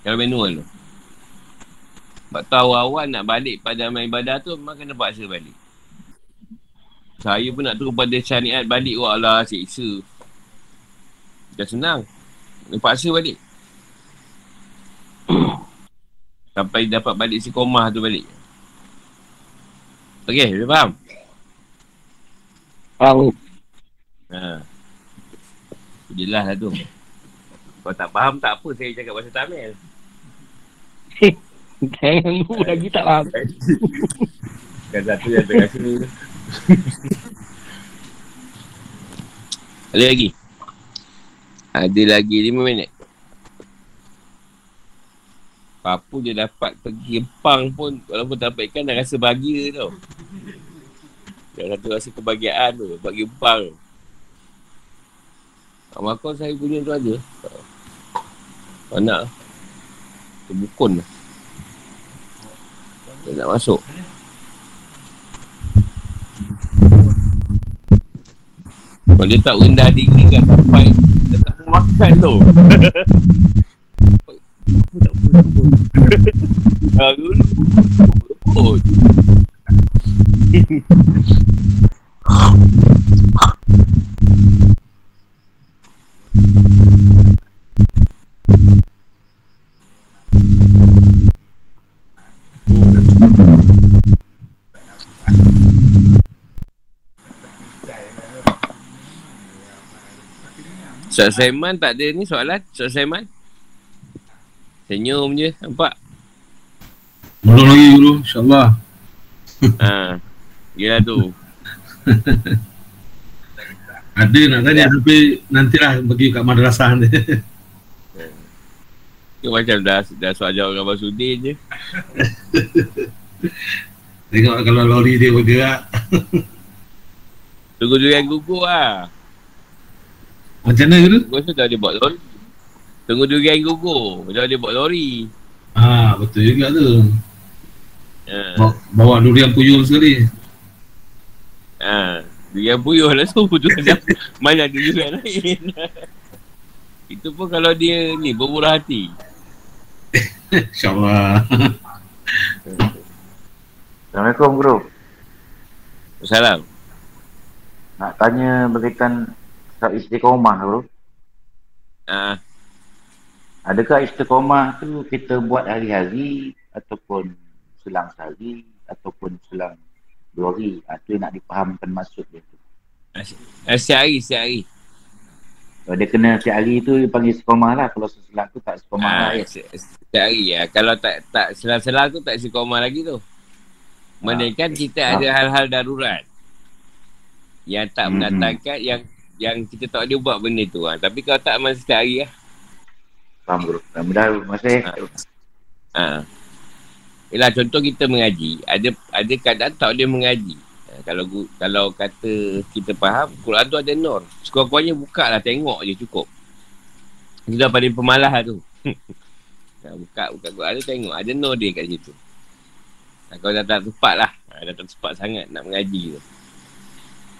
Kalau manual tu. Sebab tu awal-awal nak balik pada amal ibadah tu memang kena paksa balik. Saya pun nak turun pada syariat balik. Wah lah siksa. Dah senang. Kena paksa balik. Sampai dapat balik si komah tu balik. Okey, dah faham? Faham. Ha. Jelas lah tu. Kalau tak faham tak apa saya cakap bahasa Tamil. Jangan lu lagi tak faham. Kan satu yang tengah sini tu. Ada lagi? Ada lagi 5 minit. Apa dia dapat pergi Kempang pun walaupun tak dapat ikan dah rasa bahagia tau. Dah satu rasa kebahagiaan tu. Kempang tu. Amakon saya punya tu ada. Oh, nak. Terbukun lah. Dia nak masuk. Kalau dia tak rendah diri kan sampai dia tak makan tu. Apa tak apa, tak apa. Ustaz Saiman tak ada ni soalan? Ustaz Saiman? Senyum je, nampak? Belum lagi guru, insyaAllah. ha. Yelah tu. Ada nak tanya tapi nantilah bagi kat madrasah nanti. Dia macam dah, dah soal jawab dengan Abang Sudin je. Tengok kalau lori dia bergerak. Tunggu durian gugur lah. Macam mana guru? Gua rasa dah dia buat lori. Tunggu durian gugur. Dah dia buat lori. Ah betul juga tu. Ha. Bawa, bawa durian puyuh sekali. Ha. Durian puyuh lah tu. Durian Mana ada durian lain. Itu pun kalau dia ni bermurah hati. InsyaAllah. Assalamualaikum guru. Salam. Nak tanya berkaitan soal istiqomah guru. Ha. Adakah istiqomah tu kita buat hari-hari ataupun selang sehari ataupun selang dua hari? Ha, tu nak difahamkan maksud dia tu. Eh, Setiap hari, setiap hari. Kalau dia kena setiap hari tu dia panggil istiqomah lah. Kalau seselang tu tak lah Ha, ya. se- setiap hari ya. Kalau tak tak selang-selang tu tak istiqomah lagi tu. Melainkan kita Ah. ada hal-hal darurat yang tak Mhm. mendatangkan yang yang kita tak boleh buat benda tu. Ha. Tapi kalau tak masa setiap hari lah. Faham guru. Mudah-mudahan masih. Ha. Yelah contoh kita mengaji. Ada ada keadaan tak boleh mengaji. Ha, kalau kalau kata kita faham, Quran tu ada nur. Sekurang-kurangnya buka lah, tengok je cukup. Itu dah paling pemalas tu. Buka, buka Quran tu tengok. Ada nur dia kat situ. Kalau dah tak tepat lah. Dah tak tepat sangat nak mengaji tu.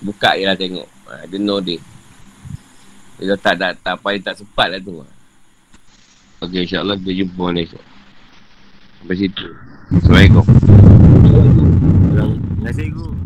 Buka je lah tengok. Ada nur dia. Dia dah tak, tak, tak paling tak sempat lah tu. Okey, insyaAllah kita jumpa esok. Sampai situ. Assalamualaikum. Terima kasih, Guru.